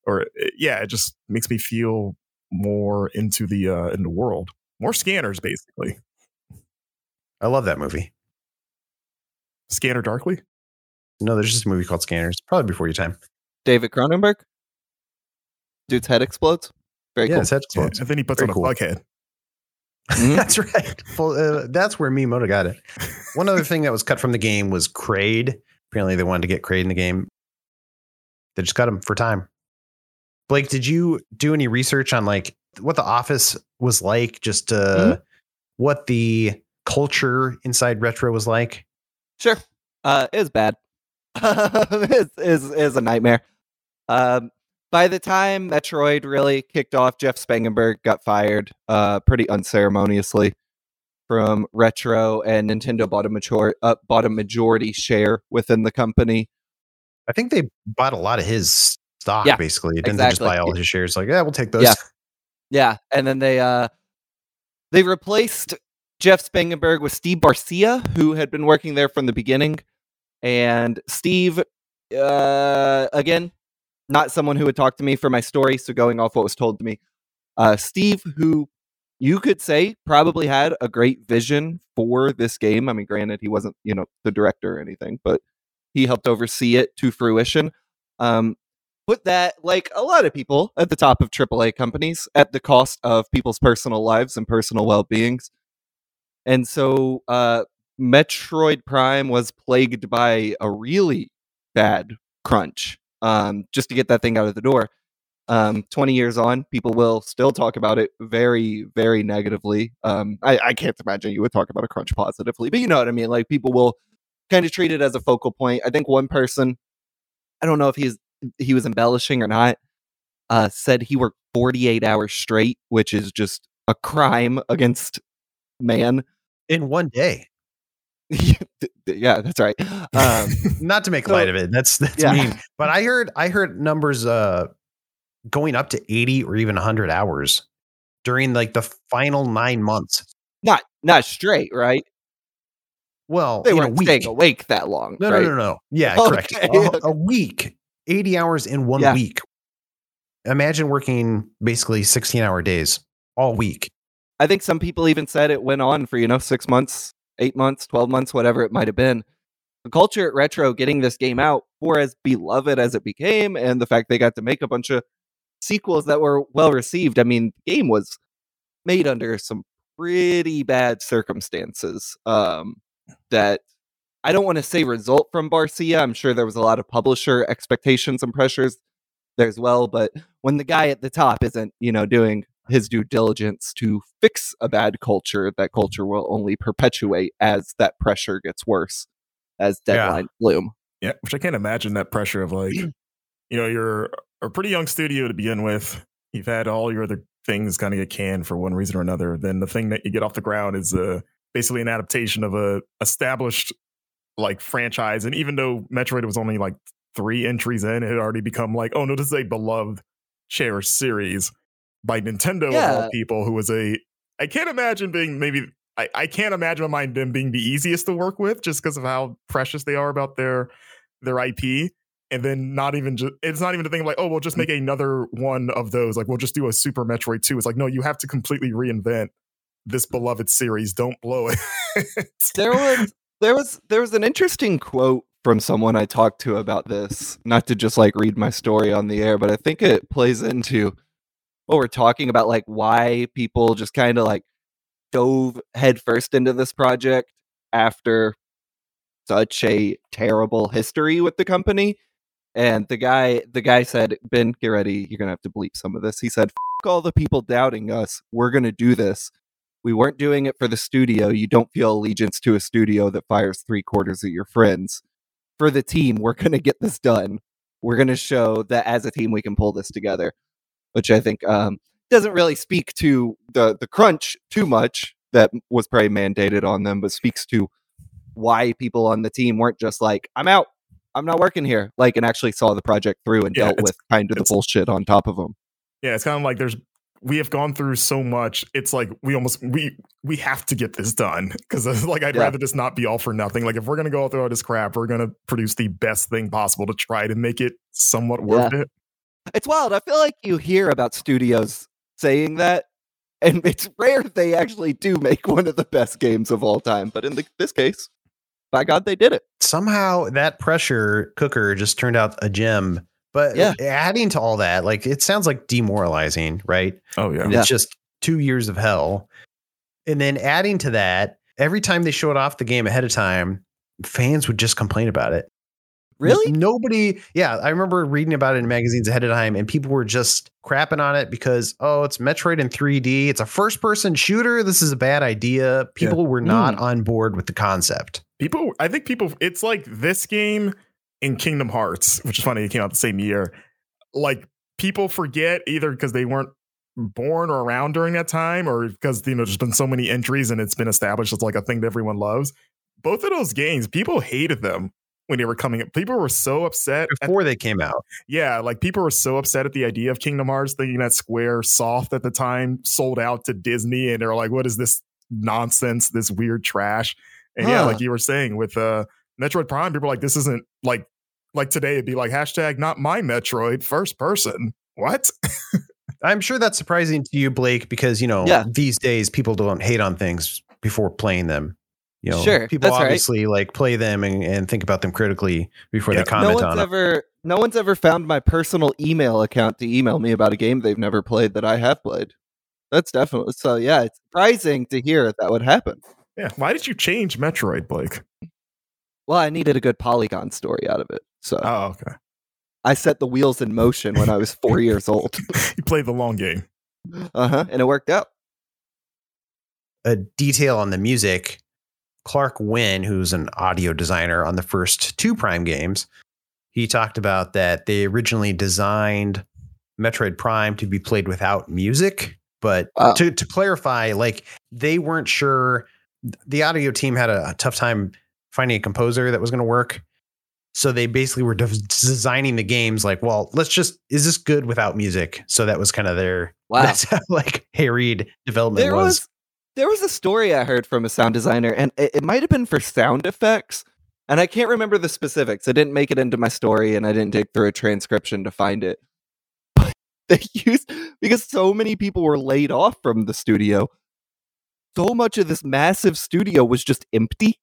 or uh, yeah, it just makes me feel more into the uh in the world. More scanners, basically. I love that movie. Scanner Darkly. No, there's just a movie called Scanners, probably before your time. David Cronenberg. Dude's head explodes. Very cool. yeah, cool. it's head Yeah, explodes. and then he puts Very on a cool. bug head. Mhm. (laughs) That's right. Full, uh, that's where Miyamoto got it. One other thing that was cut from the game was Kraid. Apparently, they wanted to get Kraid in the game. They just cut him for time. Blake, did you do any research on like what the office was like? Just uh, Mhm. what the culture inside retro was like? Sure. Uh, it was bad. it's, it's, it's a nightmare. Um, by the time Metroid really kicked off, Jeff Spangenberg got fired uh, pretty unceremoniously from Retro, and Nintendo bought a, major- uh, bought a majority share within the company. I think they bought a lot of his stock. Yeah, basically, didn't they just buy all his shares? Like, yeah, we'll take those. Yeah. Yeah, and then they uh they replaced Jeff Spangenberg with Steve Barcia, who had been working there from the beginning. And Steve, uh, again, not someone who would talk to me for my story, so going off what was told to me, uh, Steve, who you could say probably had a great vision for this game. I mean, granted, he wasn't you know the director or anything, but he helped oversee it to fruition. Um, put that like a lot of people at the top of AAA companies at the cost of people's personal lives and personal well-beings. And so uh Metroid Prime was plagued by a really bad crunch um just to get that thing out of the door. Um 20 years on, people will still talk about it very very negatively. Um I, I can't imagine you would talk about a crunch positively, but you know what I mean? Like people will kind of treat it as a focal point. I think one person I don't know if he's he was embellishing or not, uh, said he worked 48 hours straight, which is just a crime against man. in one day. (laughs) yeah, that's right. (laughs) Um, Not to make So- light of it. That's that's Yeah. mean. But I heard I heard numbers uh going up to 80 or even 100 hours during like the final 9 months. not not straight, right? Well, They weren't staying awake that long. No, right? no, no, no. Yeah, Okay, (laughs) correct. A, a week, 80 hours in one Yeah. week. Imagine working basically 16 hour days all week. I think some people even said it went on for, you know, six months, eight months, 12 months, whatever it might have been. The culture at Retro getting this game out for as beloved as it became, and the fact they got to make a bunch of sequels that were well received. I mean, the game was made under some pretty bad circumstances. Um, that I don't want to say result from Barcia. I'm sure there was a lot of publisher expectations and pressures there as well. But when the guy at the top isn't, you know, doing his due diligence to fix a bad culture, that culture will only perpetuate as that pressure gets worse as deadline yeah. bloom. Yeah, which I can't imagine that pressure of like, (clears throat) you know, you're a pretty young studio to begin with. You've had all your other things kind of get canned for one reason or another. Then the thing that you get off the ground is uh, basically an adaptation of a established like franchise. And even though Metroid was only like three entries in, it had already become like, oh no, this is a beloved, cherished series by Nintendo yeah. of all people, who was a I can't imagine being maybe I, I can't imagine my mind them being the easiest to work with just because of how precious they are about their their IP. And then not even just it's not even a thing of like, oh, we'll just make another one of those. Like we'll just do a Super Metroid 2. It's like, no, you have to completely reinvent this beloved series. Don't blow it. (laughs) there was there was there was an interesting quote from someone I talked to about this. Not to just like read my story on the air, but I think it plays into what we're talking about, like why people just kind of like dove headfirst into this project after such a terrible history with the company. And the guy, the guy said, "Ben, get ready. You're gonna have to bleep some of this." He said, all the people doubting us. We're gonna do this. We weren't doing it for the studio. You don't feel allegiance to a studio that fires three quarters of your friends. For the team, we're gonna get this done. We're gonna show that as a team we can pull this together." Which I think um, doesn't really speak to the the crunch too much that was probably mandated on them, but speaks to why people on the team weren't just like, "I'm out, I'm not working here," like and actually saw the project through and yeah, dealt with kind of the bullshit on top of them. Yeah, it's kind of like there's we have gone through so much. It's like we almost we we have to get this done because uh, like I'd yeah. rather just not be all for nothing. Like if we're gonna go through all this crap, we're gonna produce the best thing possible to try to make it somewhat worth yeah. it. It's wild. I feel like you hear about studios saying that, and it's rare they actually do make one of the best games of all time. But in the, this case, by God, they did it. Somehow that pressure cooker just turned out a gem. But yeah. adding to all that, like it sounds like demoralizing, right? Oh yeah. And yeah. It's just two years of hell. And then adding to that, every time they showed off the game ahead of time, fans would just complain about it. Really? Nobody. Yeah, I remember reading about it in magazines ahead of time, and people were just crapping on it because oh, it's Metroid in 3D. It's a first-person shooter. This is a bad idea. People yeah. were not mm. on board with the concept. People, I think people. It's like this game in Kingdom Hearts, which is funny. It came out the same year. Like people forget either because they weren't born or around during that time, or because you know there's been so many entries and it's been established as like a thing that everyone loves. Both of those games, people hated them when they were coming. Up. People were so upset before at, they came out. Yeah, like people were so upset at the idea of Kingdom Hearts, thinking that Square Soft at the time sold out to Disney, and they're like, "What is this nonsense? This weird trash?" And huh. yeah, like you were saying with uh, Metroid Prime, people are like, "This isn't like like today." It'd be like hashtag not my Metroid first person. What? I'm sure that's surprising to you, Blake, because you know yeah. these days people don't hate on things before playing them. You know, sure, people obviously right. like play them and, and, think about them critically before yeah. they comment no one's on ever, them. No one's ever found my personal email account to email me about a game they've never played that I have played. That's definitely so. Yeah, it's surprising to hear that, that would happen. Yeah, why did you change Metroid, Blake? Well, I needed a good Polygon story out of it. So, oh, okay. I set the wheels in motion when I was four (laughs) years old. (laughs) you played the long game. Uh huh, and it worked out. A detail on the music Clark Wen, who's an audio designer on the first two Prime games, he talked about that they originally designed Metroid Prime to be played without music. But wow. to, to clarify, like they weren't sure. The audio team had a, a tough time finding a composer that was going to work. So they basically were de- designing the games like, well, let's just is this good without music? So that was kind of their (laughs) wow. that's how like harried development there was. was there was a story I heard from a sound designer, and it, it might have been for sound effects. And I can't remember the specifics. I didn't make it into my story, and I didn't dig through a transcription to find it. (laughs) But they used because so many people were laid off from the studio. So much of this massive studio was just empty.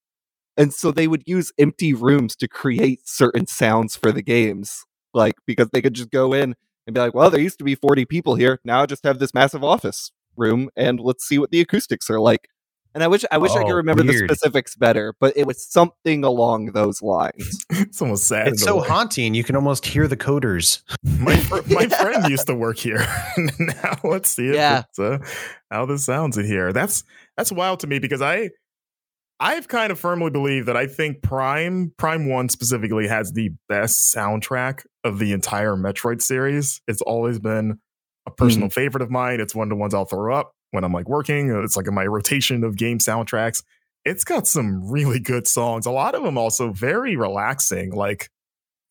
And so they would use empty rooms to create certain sounds for the games. Like, because they could just go in and be like, well, there used to be 40 people here. Now I just have this massive office room and let's see what the acoustics are like. And I wish I wish I could Oh, remember weird. the specifics better, but it was something along those lines. (laughs) it's almost sad. It's so way. haunting. You can almost hear the coders. (laughs) my, fr- my (laughs) friend used to work here. now let's see Yeah. it's, uh, how this sounds in here. That's that's wild to me because I I've kind of firmly believe that I think Prime Prime One specifically has the best soundtrack of the entire Metroid series. It's always been a personal favorite of mine. It's one of the ones I'll throw up when I'm like working. It's like in my rotation of game soundtracks. It's got some really good songs. A lot of them also very relaxing, like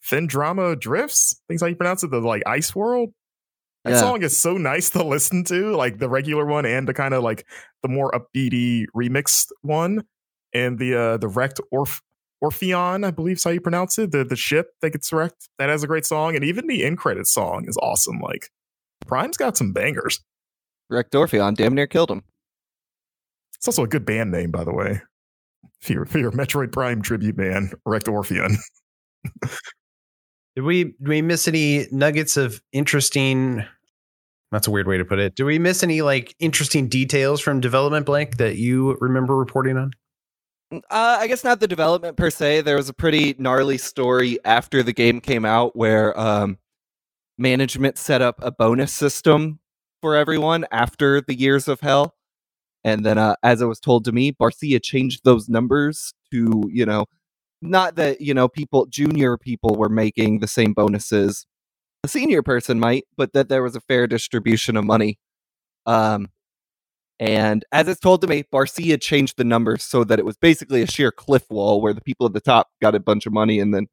Phendrana Drifts. Things how you pronounce it, the like Ice World. That Yeah. song is so nice to (laughs) listen to, like the regular one and the kind of like the more upbeaty remixed one, and the uh the wrecked Orf Orpheon, I believe is how you pronounce it. The the ship that gets wrecked that has a great song, and even the end credit song is awesome. Like Prime's got some bangers. Wrecked Orpheon damn near killed him. It's also a good band name, by the way. For your, for your Metroid Prime tribute band, Wrecked Orpheon. (laughs) Did we did we miss any nuggets of interesting? That's a weird way to put it. Do we miss any like interesting details from development Blake that you remember reporting on? Uh, I guess not the development per se. There was a pretty gnarly story after the game came out where um, management set up a bonus system for everyone after the years of hell. And then, uh, as it was told to me, Barcia changed those numbers to, you know, not that, you know, people, junior people were making the same bonuses a senior person might, but that there was a fair distribution of money. Um, and as it's told to me, Barcia changed the numbers so that it was basically a sheer cliff wall where the people at the top got a bunch of money and then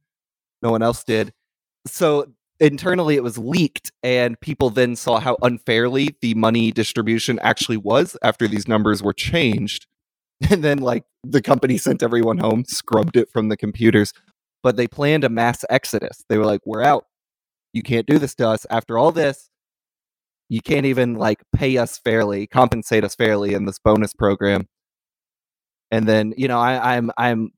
no one else did. So internally it was leaked, and people then saw how unfairly the money distribution actually was after these numbers were changed. (laughs) And then, like, the company sent everyone home, scrubbed it from the computers. But they planned a mass exodus. They were like, we're out. You can't do this to us. After all this, you can't even like pay us fairly, compensate us fairly in this bonus program. And then, you know, I, I'm I'm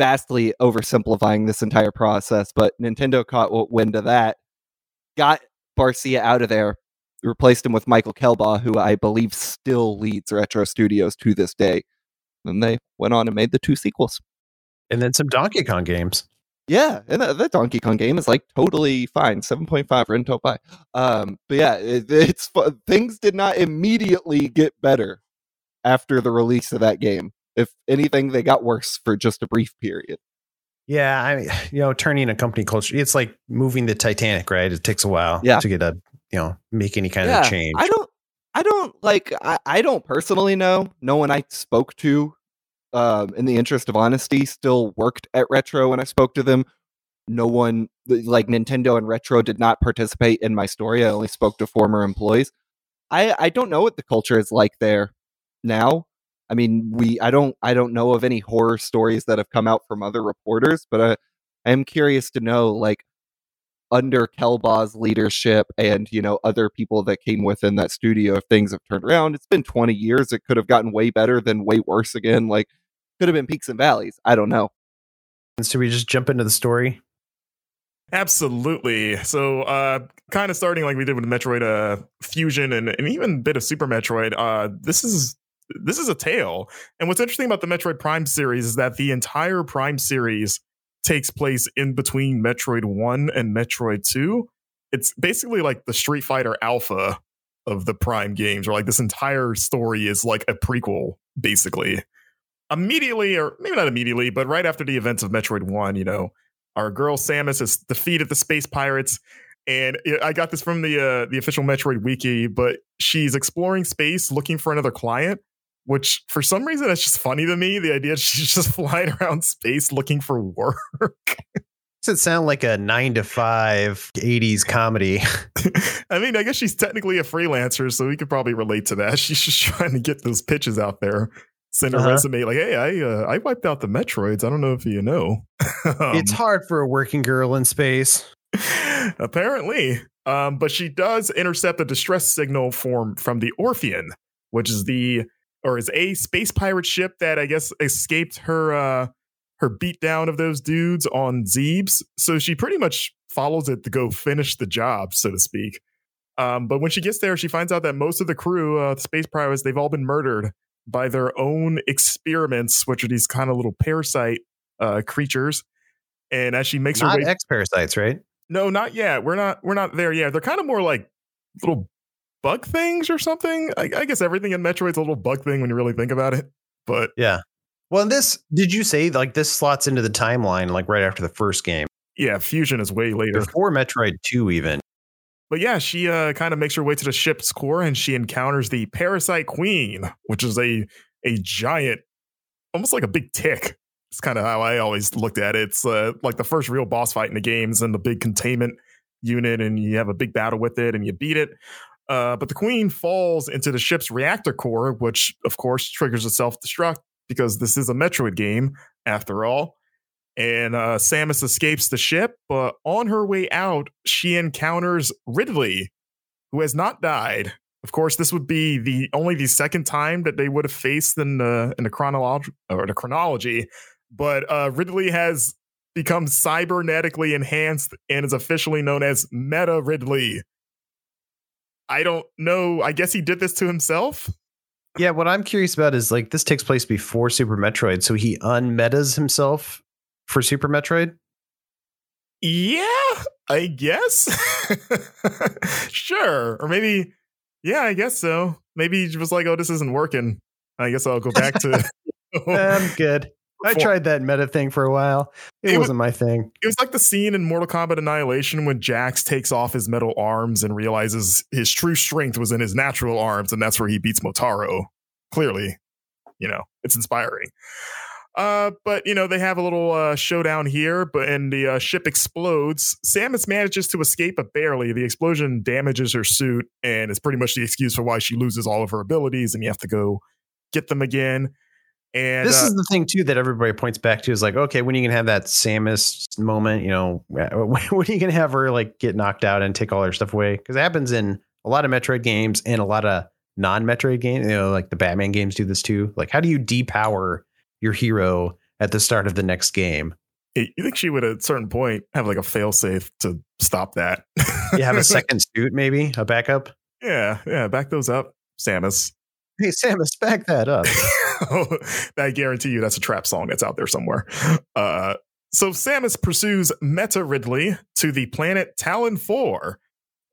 vastly oversimplifying this entire process, but Nintendo caught wind of that, got Barcia out of there, replaced him with Michael Kelbaugh, who I believe still leads Retro Studios to this day. And they went on and made the two sequels. And then some Donkey Kong games. Yeah, and that, that Donkey Kong game is like totally fine. Seven point five Rento Pie. Um, but yeah, it, it's things did not immediately get better after the release of that game. If anything, they got worse for just a brief period. Yeah, I mean, (sighs) you know, turning a company culture, it's like moving the Titanic, right? It takes a while Yeah. to get a, you know, make any kind yeah, of change. I don't, I don't like, I, I don't personally know. No one I spoke to, um, in the interest of honesty, still worked at Retro when I spoke to them. No one like Nintendo and Retro did not participate in my story. I only spoke to former employees. I I don't know what the culture is like there now. I mean, we I don't I don't know of any horror stories that have come out from other reporters, but I I am curious to know like under Kelbaugh's leadership and you know other people that came within that studio if things have turned around. It's been 20 years. It could have gotten way better than way worse again. Like could have been peaks and valleys. I don't know. And so we just jump into the story. Absolutely. So, uh, kind of starting like we did with Metroid uh, Fusion and, and even a bit of Super Metroid. Uh, this is this is a tale. And what's interesting about the Metroid Prime series is that the entire Prime series takes place in between Metroid One and Metroid Two. It's basically like the Street Fighter Alpha of the Prime games, or like this entire story is like a prequel, basically. Immediately, or maybe not immediately, but right after the events of Metroid One, you know, our girl Samus has defeated the space pirates. And I got this from the uh, the official Metroid wiki, but she's exploring space looking for another client, which for some reason that's just funny to me. The idea she's just (laughs) flying around space looking for work. Does it sound like a nine to five 80s comedy? (laughs) I mean, I guess she's technically a freelancer, so we could probably relate to that. (laughs) She's just trying to get those pitches out there. Send a Uh-huh. resume like, "Hey, I uh, I wiped out the Metroids. I don't know if you know." Um, it's hard for a working girl in space. apparently um, but she does intercept a distress signal from from the Orpheon, which is the or is a space pirate ship that i guess escaped her uh her beatdown of those dudes on Zebes. So she pretty much follows it to go finish the job, so to speak. Um, but when she gets there, she finds out that most of the crew, uh, the space pirates, they've all been murdered by their own experiments, which are these kind of little parasite uh, creatures. And as she makes Not her way, X parasites, right? no, not yet. We're not. We're not there yet. They're kind of more like little bug things or something. I, I guess everything in Metroid's a little bug thing when you really think about it. But Yeah. Well, this did you say like this slots into the timeline like right after the first game yeah, Fusion is way later. before Metroid Two even. But yeah, she uh, kind of makes her way to the ship's core and she encounters the Parasite Queen, which is a a giant, almost like a big tick. It's kind of how I always looked at it. It's uh, like the first real boss fight in the games and the big containment unit, and you have a big battle with it and you beat it. Uh, but the queen falls into the ship's reactor core, which of course triggers a self destruct because this is a Metroid game after all. And uh, Samus escapes the ship, but on her way out, she encounters Ridley, who has not died. Of course, this would be the only the second time that they would have faced in the in the chronology or the chronology. But uh, Ridley has become cybernetically enhanced and is officially known as Meta Ridley. I don't know. I guess he did this to himself. Yeah, what I'm curious about is like this takes place before Super Metroid, so he unmetas himself for Super Metroid. Yeah, I guess. (laughs) sure. Or maybe, yeah, I guess so. Maybe he was like, oh, this isn't working. I guess I'll go back to. (laughs) I'm good. I tried that meta thing for a while. It, It wasn't my thing. It was like the scene in Mortal Kombat Annihilation when Jax takes off his metal arms and realizes his true strength was in his natural arms, and that's where he beats Motaro. Clearly, you know, it's inspiring. Uh, but you know, they have a little uh, showdown here, but and the uh, ship explodes. Samus manages to escape, but barely. The explosion damages her suit, and it's pretty much the excuse for why she loses all of her abilities, and you have to go get them again. And this uh, is the thing too that everybody points back to is like, okay, when are you gonna have that Samus moment? You know, (laughs) when are you gonna have her like get knocked out and take all her stuff away? Because it happens in a lot of Metroid games and a lot of non-Metroid games. You know, like the Batman games do this too. Like, how do you depower your hero at the start of the next game? you think she would at a certain point have like a failsafe to stop that? You have a (laughs) second suit, maybe a backup. yeah, yeah, back those up, Samus. Hey, Samus, (laughs) back that up. (laughs) I guarantee you that's a trap song that's out there somewhere. Uh, so Samus pursues Meta Ridley to the planet Tallon 4.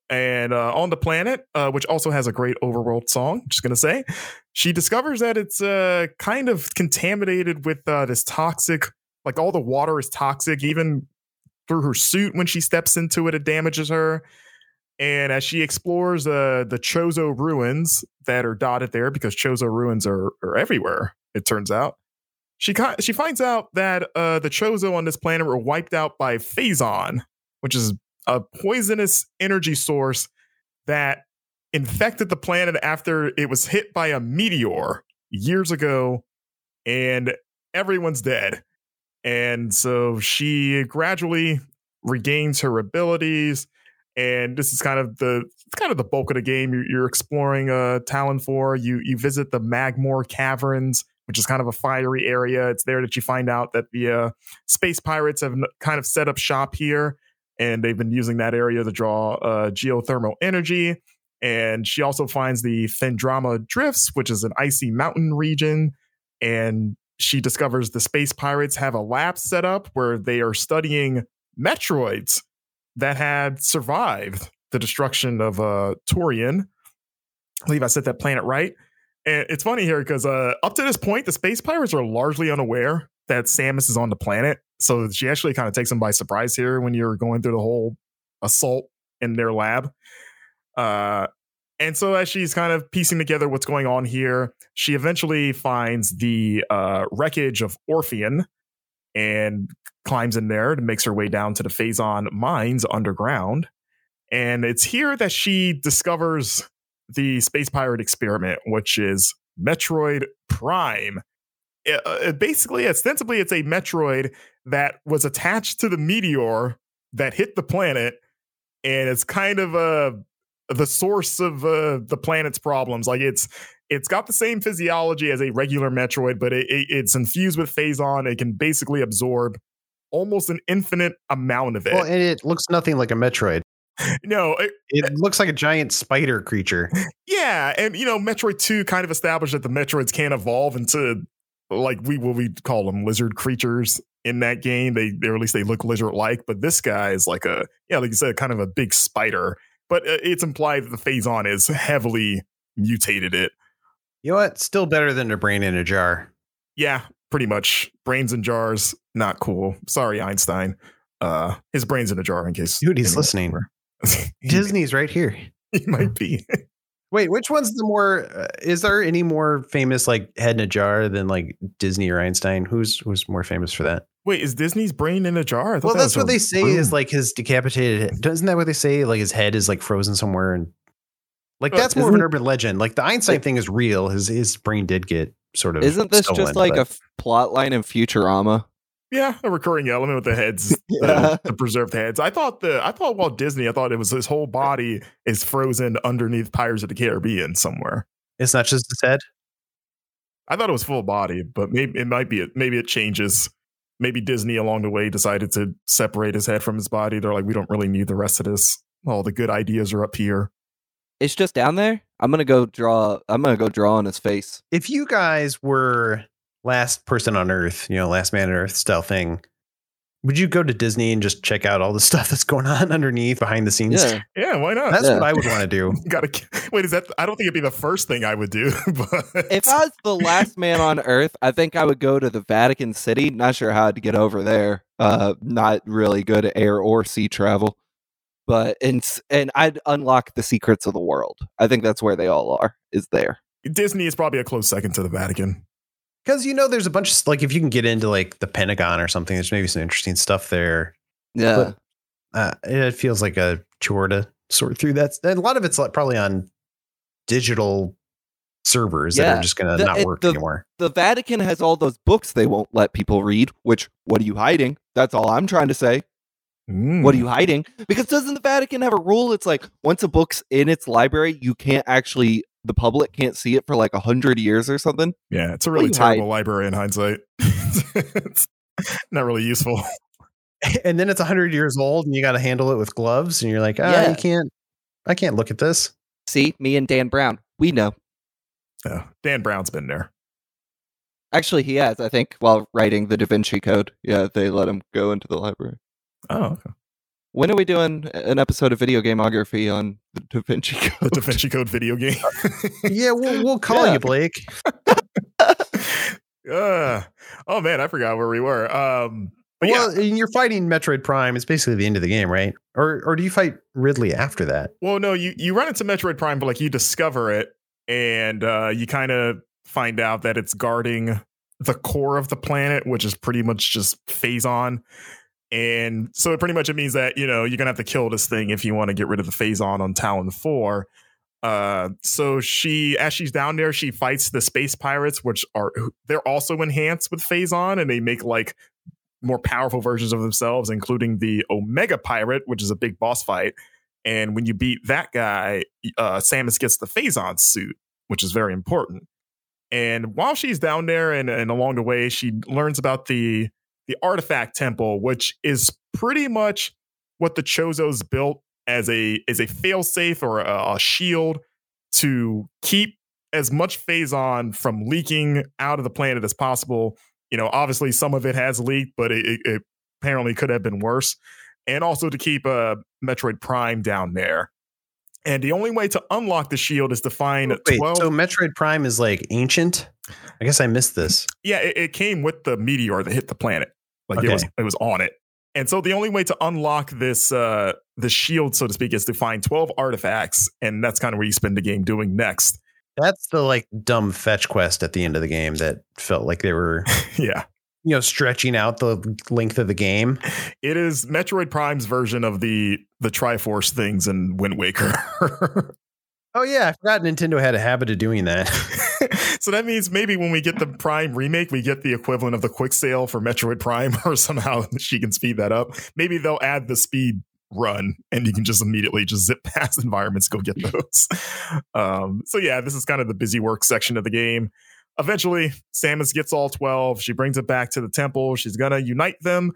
And uh, on the planet, uh, which also has a great overworld song, just gonna say, she discovers that it's uh, kind of contaminated with uh, this toxic, like all the water is toxic, even through her suit when she steps into it, it damages her. And as she explores uh, the Chozo ruins that are dotted there, because Chozo ruins are, are everywhere, it turns out, she she finds out that uh, the Chozo on this planet were wiped out by Phazon, which is a poisonous energy source that infected the planet after it was hit by a meteor years ago, and everyone's dead. And so she gradually regains her abilities and this is kind of the kind of the bulk of the game. You're, you're exploring uh, Tallon 4. You you visit the Magmoor Caverns, which is kind of a fiery area. It's there that you find out that the uh, space pirates have kind of set up shop here, and they've been using that area to draw uh, geothermal energy. And she also finds the Phendrana Drifts, which is an icy mountain region, and she discovers the space pirates have a lab set up where they are studying Metroids that had survived the destruction of uh Tourian. I believe I said that planet right. And it's funny here because uh up to this point, the space pirates are largely unaware that Samus is on the planet. So she actually kind of takes them by surprise here when you're going through the whole assault in their lab. Uh and so as she's kind of piecing together what's going on here, she eventually finds the uh, wreckage of Orpheon and climbs in there and makes her way down to the Phazon mines underground. And it's here that she discovers the space pirate experiment, which is Metroid Prime. It- uh, basically, ostensibly, it's a Metroid that was attached to the meteor that hit the planet, and it's kind of uh, the source of uh, the planet's problems. Like it's it's got the same physiology as a regular Metroid, but it, it- it's infused with Phazon. It can basically absorb almost an infinite amount of it. Well, and it looks nothing like a Metroid. (laughs) no, it, It looks like a giant spider creature. (laughs) yeah, and you know, Metroid Two kind of established that the Metroids can't evolve into like we what we call them lizard creatures in that game. They or at least they look lizard like, but this guy is like a yeah, like you said, kind of a big spider. But uh, it's implied that the Phazon is heavily mutated it. You know what? Still better than a brain in a jar. Yeah, pretty much. Brains in jars, not cool. Sorry, Einstein. Uh, his brains in a jar in case. Dude, he's listening. (laughs) Disney's right here. (laughs) he might be. (laughs) Wait, which one's the more? Uh, is there any more famous like head in a jar than like Disney or Einstein? Who's who's more famous for that? Wait, is Disney's brain in a jar? I Well, that that's what they say is like his decapitated. head. Doesn't that what they say? Like his head is like frozen somewhere, and like that's more of an urban legend. Like the Einstein thing is real. His his brain did get sort of. Isn't this stolen, just like but- a f- plot line in Futurama? Yeah, a recurring element with the heads, (laughs) Yeah. the, the preserved heads. I thought the I thought Walt Disney. I thought it was his whole body is frozen underneath Pirates of the Caribbean somewhere. It's not just his head. I thought it was full body, but maybe it might be. Maybe it changes. Maybe Disney along the way decided to separate his head from his body. They're like, we don't really need the rest of this. All the good ideas are up here. It's just down there. I'm gonna go draw. I'm gonna go draw on his face. If you guys were last person on Earth, you know, last man on Earth style thing, would you go to Disney and just check out all the (laughs) stuff that's going on underneath behind the scenes? Yeah, Yeah, why not? That's Yeah. what I would want to do. (laughs) Gotta wait. Is that? I don't think it'd be the first thing I would do. (laughs) But if I was the last man on Earth, I think I would go to the Vatican City. Not sure how to get over there. Uh, not really good air or sea travel, but and and I'd unlock the secrets of the world. I think that's where they all are. Is there? Disney is probably a close second to the Vatican. Because you know, there's a bunch of like if you can get into like the Pentagon or something, there's maybe some interesting stuff there. Yeah. Uh, it feels like a chore to sort through that. And a lot of it's like probably on digital servers that are just gonna not work the- anymore. the Vatican has all those books they won't let people read. Which what are you hiding? That's all I'm trying to say. Mm. What are you hiding? Because doesn't the Vatican have a rule? It's like once a book's in its library, you can't actually the public can't see it for like a hundred years or something. Yeah, it's a really do you hide? terrible library in hindsight. (laughs) it's not really useful. (laughs) and then it's a hundred years old, and you got to handle it with gloves, and you're like, ah, Yeah. you can't. I can't look at this. See, me and Dan Brown, we know. Yeah, Dan Brown's been there. Actually, he has. I think while writing the Da Vinci Code, yeah, they let him go into the library. Oh, okay. When are we doing an episode of video gameography on the Da Vinci Code? (laughs) The Code? Da Vinci Code video game. (laughs) Yeah, we'll we'll call Yeah. you, Blake. (laughs) uh, oh man, I forgot where we were. Um, but well, yeah, and you're fighting Metroid Prime. It's basically the end of the game, right? Or or do you fight Ridley after that? well, no, you you run into Metroid Prime, but like you discover it, and uh, you kind of find out that it's guarding the core of the planet, which is pretty much just Phazon. And so it pretty much it means that, you know, you're gonna have to kill this thing if you want to get rid of the Phazon on on Tallon 4. Uh so she as she's down there, she fights the space pirates, which are they're also enhanced with Phazon, and they make like more powerful versions of themselves, including the Omega Pirate, which is a big boss fight. And when you beat that guy, uh Samus gets the Phazon suit, which is very important. And while she's down there and, and along the way, she learns about the the artifact temple, which is pretty much what the Chozos built as a as a failsafe or a, a shield to keep as much phazon from leaking out of the planet as possible. You know, obviously some of it has leaked, but it, it, it apparently could have been worse. And also to keep uh, Metroid Prime down there. And the only way to unlock the shield is to find Wait, 12 so Metroid Prime is like ancient? I guess I missed this. Yeah, it, it came with the meteor that hit the planet. Like it was it was on it. And so the only way to unlock this uh the shield, so to speak, is to find 12 artifacts. And that's kind of where you spend the game doing next. That's the like dumb fetch quest at the end of the game that felt like they were, (laughs) yeah. you know, stretching out the length of the game. It is Metroid Prime's version of the the Triforce things in Wind Waker. (laughs) Oh yeah, I forgot Nintendo had a habit of doing that. (laughs) so that means maybe when we get the Prime remake, we get the equivalent of the quick sale for Metroid Prime, (laughs) or somehow she can speed that up. Maybe they'll add the speed run and you can just immediately just zip (laughs) past environments, go get those. Um, so yeah, this is kind of the busy work section of the game. Eventually, Samus gets all 12. She brings it back to the temple. She's gonna unite them.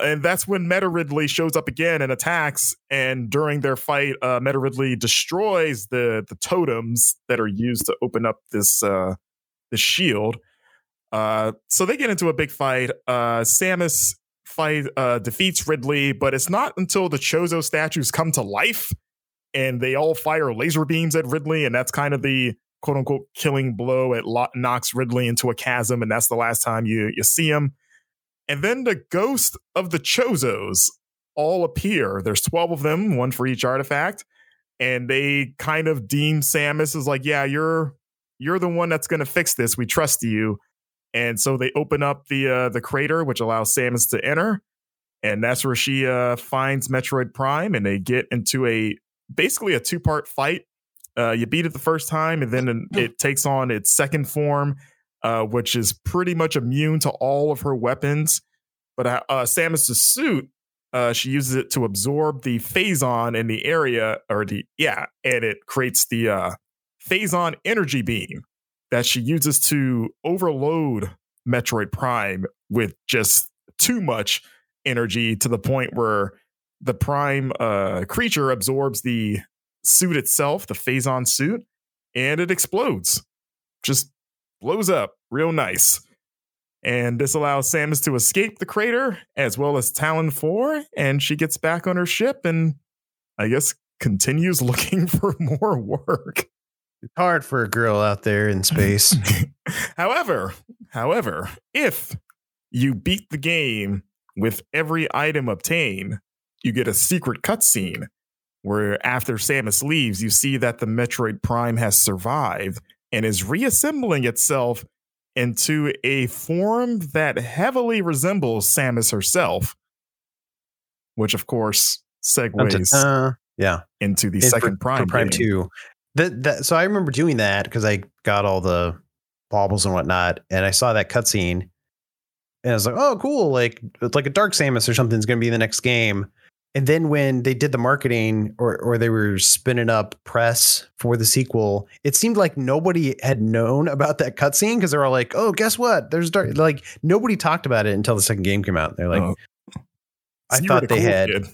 and that's when Meta Ridley shows up again and attacks. And during their fight, uh, Meta Ridley destroys the the totems that are used to open up this uh, the shield. Uh, so they get into a big fight. Uh, Samus fight uh, defeats Ridley, but it's not until the Chozo statues come to life and they all fire laser beams at Ridley, and that's kind of the quote unquote killing blow. It lo- knocks Ridley into a chasm, and that's the last time you you see him. And then the ghost of the Chozos all appear. There's 12 of them, one for each artifact. And they kind of deem Samus as like, yeah, you're you're the one that's gonna fix this. We trust you. And so they open up the uh, the crater, which allows Samus to enter. And that's where she uh, finds Metroid Prime, and they get into a basically a two part fight. Uh, you beat it the first time, and then (clears throat) it takes on its second form, uh, which is pretty much immune to all of her weapons. But uh, uh Samus's suit, uh, she uses it to absorb the phazon in the area, or the yeah, and it creates the uh, phazon energy beam that she uses to overload Metroid Prime with just too much energy to the point where the Prime uh, creature absorbs the suit itself, the Phazon suit, and it explodes. Just blows up real nice. And this allows Samus to escape the crater as well as Tallon 4, and she gets back on her ship and I guess continues (laughs) looking for more work. It's hard for a girl out there in space. (laughs) however, however, if you beat the game with every item obtained, you get a secret cutscene where after Samus leaves, you see that the Metroid Prime has survived and is reassembling itself into a form that heavily resembles Samus herself, which of course segues yeah into the second Prime. Prime game. Two, that, that so I remember doing that because I got all the baubles and whatnot, and I saw that cutscene, and I was like, "Oh, cool! Like it's like a Dark Samus or something's going to be the next game." And then when they did the marketing or or they were spinning up press for the sequel, it seemed like nobody had known about that cutscene because they were all like, "Oh, guess what? There's dark." Like nobody talked about it until the second game came out. They're like, oh. "I thought they cool had." Kid.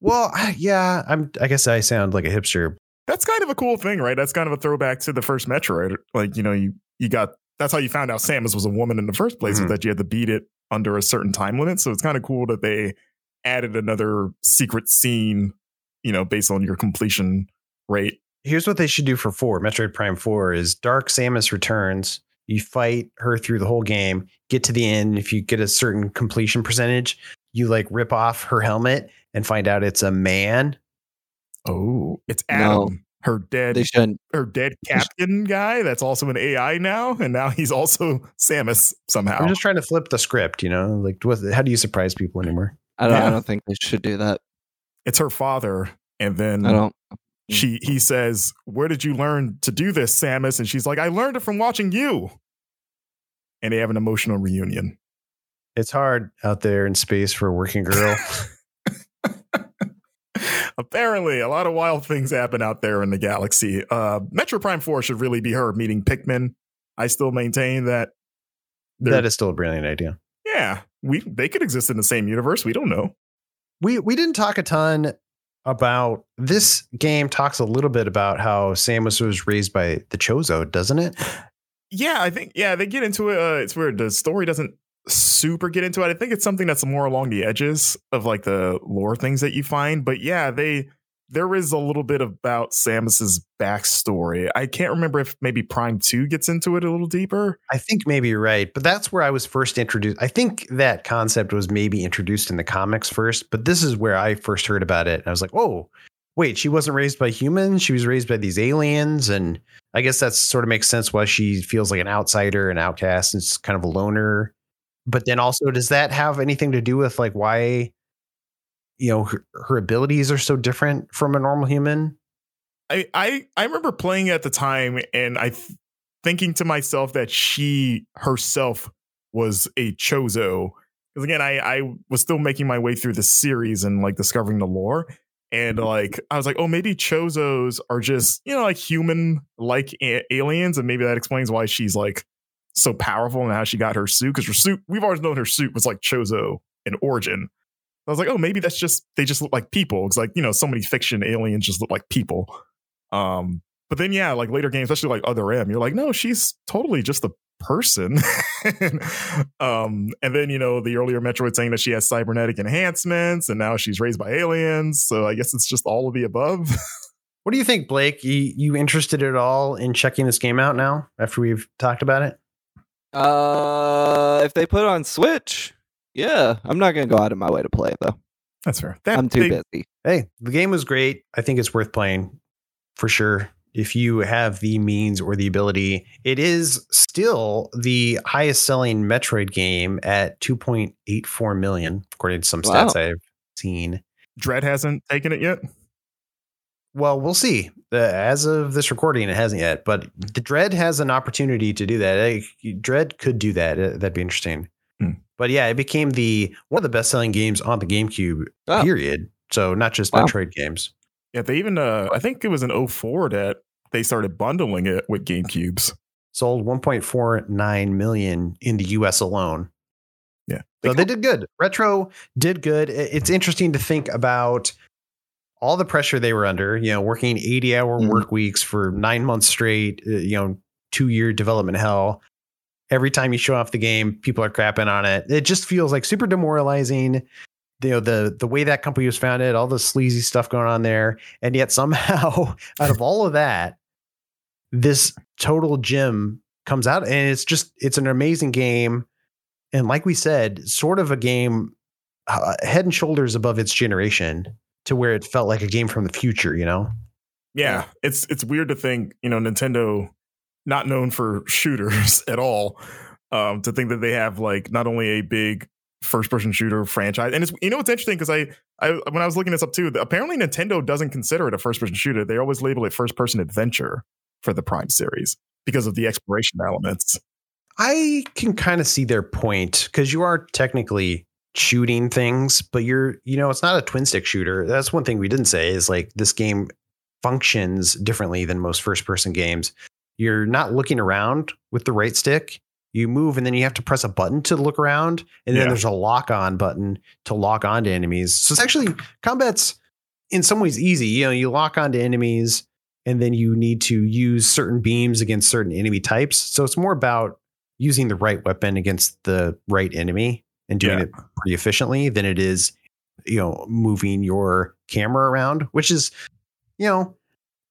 Well, yeah, I'm. I guess I sound like a hipster. That's kind of a cool thing, right? That's kind of a throwback to the first Metroid. Like you know, you you got that's how you found out Samus was a woman in the first place, mm-hmm. that you had to beat it under a certain time limit. So it's kind of cool that they added another secret scene, you know, based on your completion rate. Here's what they should do for four Metroid Prime 4 is Dark Samus returns. You fight her through the whole game, get to the end. If you get a certain completion percentage, you like rip off her helmet and find out it's a man. Oh, it's Adam. No, her dead they should her dead captain guy that's also an AI now, and now he's also (laughs) Samus somehow. I'm just trying to flip the script, you know, like what, how do you surprise people anymore? I don't. Yeah. I don't think they should do that. It's her father, and then I don't. She he says, "Where did you learn to do this, Samus?" And she's like, "I learned it from watching you." And they have an emotional reunion. It's hard out there in space for a working girl. (laughs) (laughs) Apparently, a lot of wild things happen out there in the galaxy. Uh, Metroid Prime 4 should really be her meeting Pikmin. I still maintain that. That is still a brilliant idea. Yeah, we they could exist in the same universe. We don't know. We we didn't talk a ton about this game. Talks a little bit about how Samus was raised by the Chozo, doesn't it? Yeah, I think yeah they get into it. Uh, it's weird. The story doesn't super get into it. I think it's something that's more along the edges of like the lore things that you find. But yeah, they there is a little bit about Samus's backstory. I can't remember if maybe Prime 2 gets into it a little deeper. I think maybe you're right, but that's where I was first introduced. I think that concept was maybe introduced in the comics first, but this is where I first heard about it. I was like, "Oh, wait, she wasn't raised by humans, she was raised by these aliens." And I guess that sort of makes sense why she feels like an outsider, an outcast, and kind of a loner. But then also, does that have anything to do with like why you know her, her abilities are so different from a normal human i i i remember playing at the time and i th- thinking to myself that she herself was a chozo because again i i was still making my way through the series and like discovering the lore and mm-hmm. like i was like oh maybe chozos are just you know like human like a- aliens and maybe that explains why she's like so powerful and how she got her suit because her suit we've always known her suit was like chozo in origin I was like, oh, maybe that's just they just look like people. It's like you know, so many fiction aliens just look like people. Um, but then yeah, like later games, especially like Other M, you're like, no, she's totally just a person. (laughs) um, and then you know the earlier Metroid saying that she has cybernetic enhancements, and now she's raised by aliens. So I guess it's just all of the above. what do you think, Blake? You, you interested at all in checking this game out now after we've talked about it? Uh, if they put it on Switch, yeah, I'm not gonna go out of my way to play it though. That's fair. That, I'm too they, busy. Hey, the game was great. I think it's worth playing for sure. If you have the means or the ability, it is still the highest selling Metroid game at 2.84 million, according to some Wow. stats I've seen. Dread hasn't taken it yet. Well, we'll see. Uh, as of this recording, it hasn't yet, but the Dread has an opportunity to do that. Dread could do that. Uh, That'd be interesting. Hmm. But yeah, it became the one of the best selling games on the GameCube. Oh. Period. So not just Wow. Metroid games. Yeah, they even uh I think it was in 04 that they started bundling it with GameCubes. Sold 1.49 million in the US alone. Yeah. So they did good. Retro did good. It's interesting to think about all the pressure they were under, you know, working 80 hour Mhm. work weeks for nine months straight, uh, you know, two year development hell. Every time you show off the game, people are crapping on it. It just feels like super demoralizing. You know, the the way that company was founded, all the sleazy stuff going on there. And yet somehow (laughs) out of all of that, this total gem comes out and it's just it's an amazing game and like we said sort of a game uh, head and shoulders above its generation to where it felt like a game from the future you know Yeah, it's it's weird to think, you know, Nintendo not known for (laughs) shooters at all, um, to think that they have like not only a big first person shooter franchise, and it's you know it's interesting because I I when I was looking this up too, apparently Nintendo doesn't consider it a first person shooter. They always label it first person adventure for the Prime series because of the exploration elements. i can kind of see their point because you are technically shooting things but you're you know it's not a twin stick shooter. That's one thing we didn't say is like this game functions differently than most first person games. You're not looking around with the right stick. You move and then you have to press a button to look around and then Yeah. there's a lock on button to lock onto enemies. So it's actually combat's in some ways easy. You know you lock onto enemies and then you need to use certain beams against certain enemy types. So it's more about using the right weapon against the right enemy and doing Yeah. it pretty efficiently than it is you know moving your camera around which is you know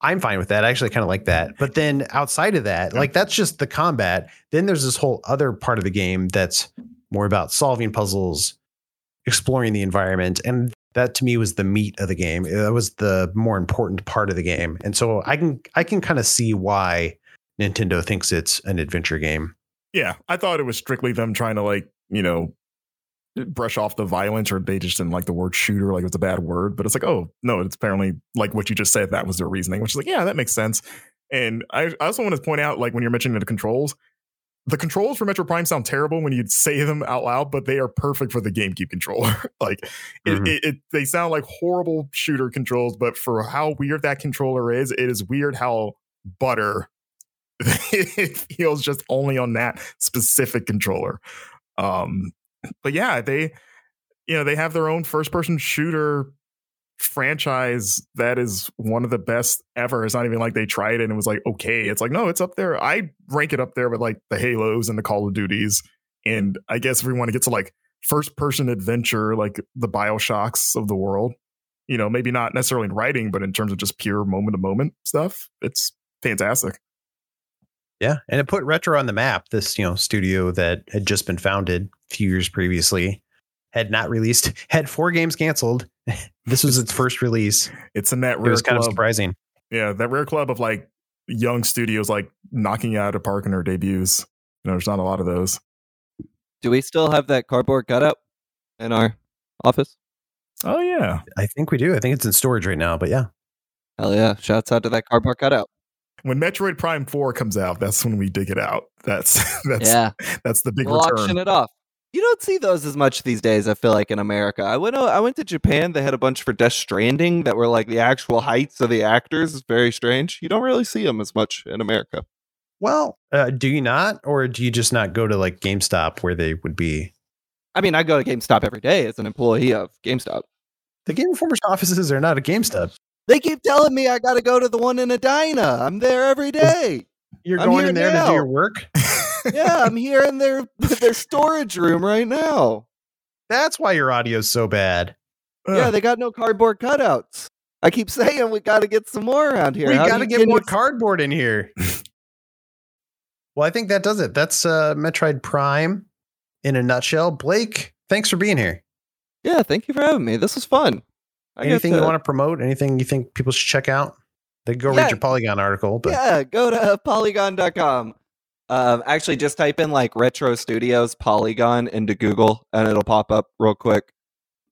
i'm fine with that. I actually kind of like that. But then outside of that like that's just the combat. Then there's this whole other part of the game that's more about solving puzzles exploring the environment and that to me was the meat of the game. Uh, that was the more important part of the game. And so i can i can kind of see why nintendo thinks it's an adventure game. Yeah, I thought it was strictly them trying to like you know brush off the violence, or they just didn't like the word shooter, like it was a bad word. But it's like, oh no, it's apparently like what you just said. That was their reasoning, which is like, yeah, that makes sense. And I, I also want to point out, like when you're mentioning the controls, the controls for Metroid Prime sound terrible when you say them out loud, but they are perfect for the GameCube controller. (laughs) like it, Mhm. it, it, they sound like horrible shooter controls, but for how weird that controller is, it is weird how butter (laughs) it feels just only on that specific controller. Um, but yeah, they you know they have their own first person shooter franchise that is one of the best ever. It's not even like they tried it and it was like okay. It's like no, it's up there. I rank it up there with like the Halos and the Call of Duties. And I guess if we want to get to like first person adventure, like the Bioshocks of the world, you know, maybe not necessarily in writing, but in terms of just pure moment to moment stuff, it's fantastic. Yeah, and it put Retro on the map. This you know studio that had just been founded a few years previously had not released, (laughs) had four games canceled. (laughs) this was its first release. It's in that It rare was kind of surprising. yeah, that rare club of like young studios like knocking out of the park in their debuts. You know, there's not a lot of those. Do we still have that cardboard cutout in our office? Oh yeah. I think we do. I think it's in storage right now. But yeah, Hell yeah! Shouts out to that cardboard cutout. When Metroid Prime 4 comes out, that's when we dig it out. That's (laughs) that's yeah, that's the big we'll return. auction it off. You don't see those as much these days. I feel like in America. I went. I went to Japan. They had a bunch for Death Stranding that were like the actual heights of the actors. It's very strange. You don't really see them as much in America. well, uh, do you not, or do you just not go to like GameStop where they would be? I mean, I go to GameStop every day as an employee of GameStop. The Game Informer's offices are not a GameStop. They keep telling me I got to go to the one in Edina. I'm there every day. You're I'm going in there to do your work. (laughs) yeah, I'm here in their (laughs) their storage room right now. That's why your audio's so bad. Yeah, they got no cardboard cutouts. I keep (laughs) saying we got to get some more around here. we got to get more cardboard in here. well, I think that does it. That's uh, Metroid Prime in a nutshell. Blake, thanks for being here. Yeah, thank you for having me. This was fun. I get Anything you want to promote? Anything you think people should check out? They go Yeah. read your Polygon article. But Yeah, go to (laughs) polygon.com. Um, actually, just type in like Retro Studios Polygon into Google and it'll pop up real quick.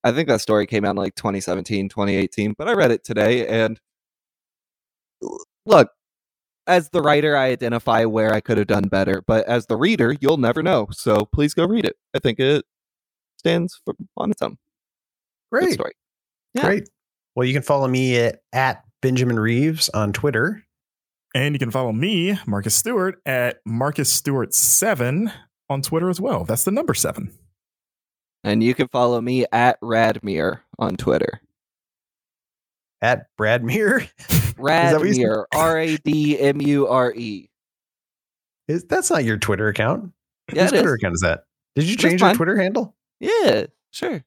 I think that story came out in like 2017, 2018, but I read it today. And look, as the writer, I identify where I could have done better, but as the reader, you'll never know. So please go read it. I think it stands for, on its own. Good great, story. Yeah. great. Well, you can follow me at, at Benjamin Reeves on Twitter. And you can follow me, Marcus Stewart, at Marcus Stewart7 on Twitter as well. That's the number seven. And you can follow me at Radmir on Twitter. At Bradmere. (laughs) that what you said? Radmir, R A D M U R E. Is that's not your Twitter account? Yeah, Whose Twitter is. account is that? Did you change your. Twitter handle? Yeah, sure.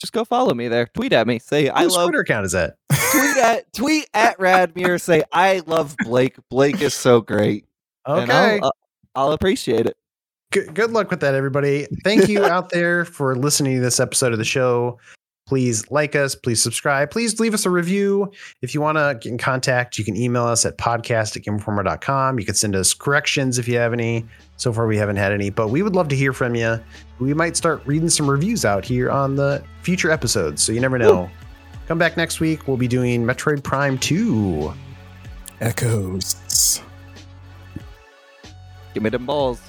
Just go follow me there. Tweet at me. Say I love. Twitter account is that? Tweet at (laughs) tweet at Radmir. Say I love Blake. Blake is so great. Okay. I'll, uh, I'll appreciate it. good, good luck with that, everybody. Thank you out there for listening to this episode of the show. Please like us, please subscribe, please leave us a review. If you want to get in contact, you can email us at podcast at gameinformer.com. You can send us corrections if you have any. So far, we haven't had any, but we would love to hear from you. We might start reading some reviews out here on the future episodes. So you never know. Come back next week. We'll be doing Metroid Prime 2. Echoes. Give me them balls.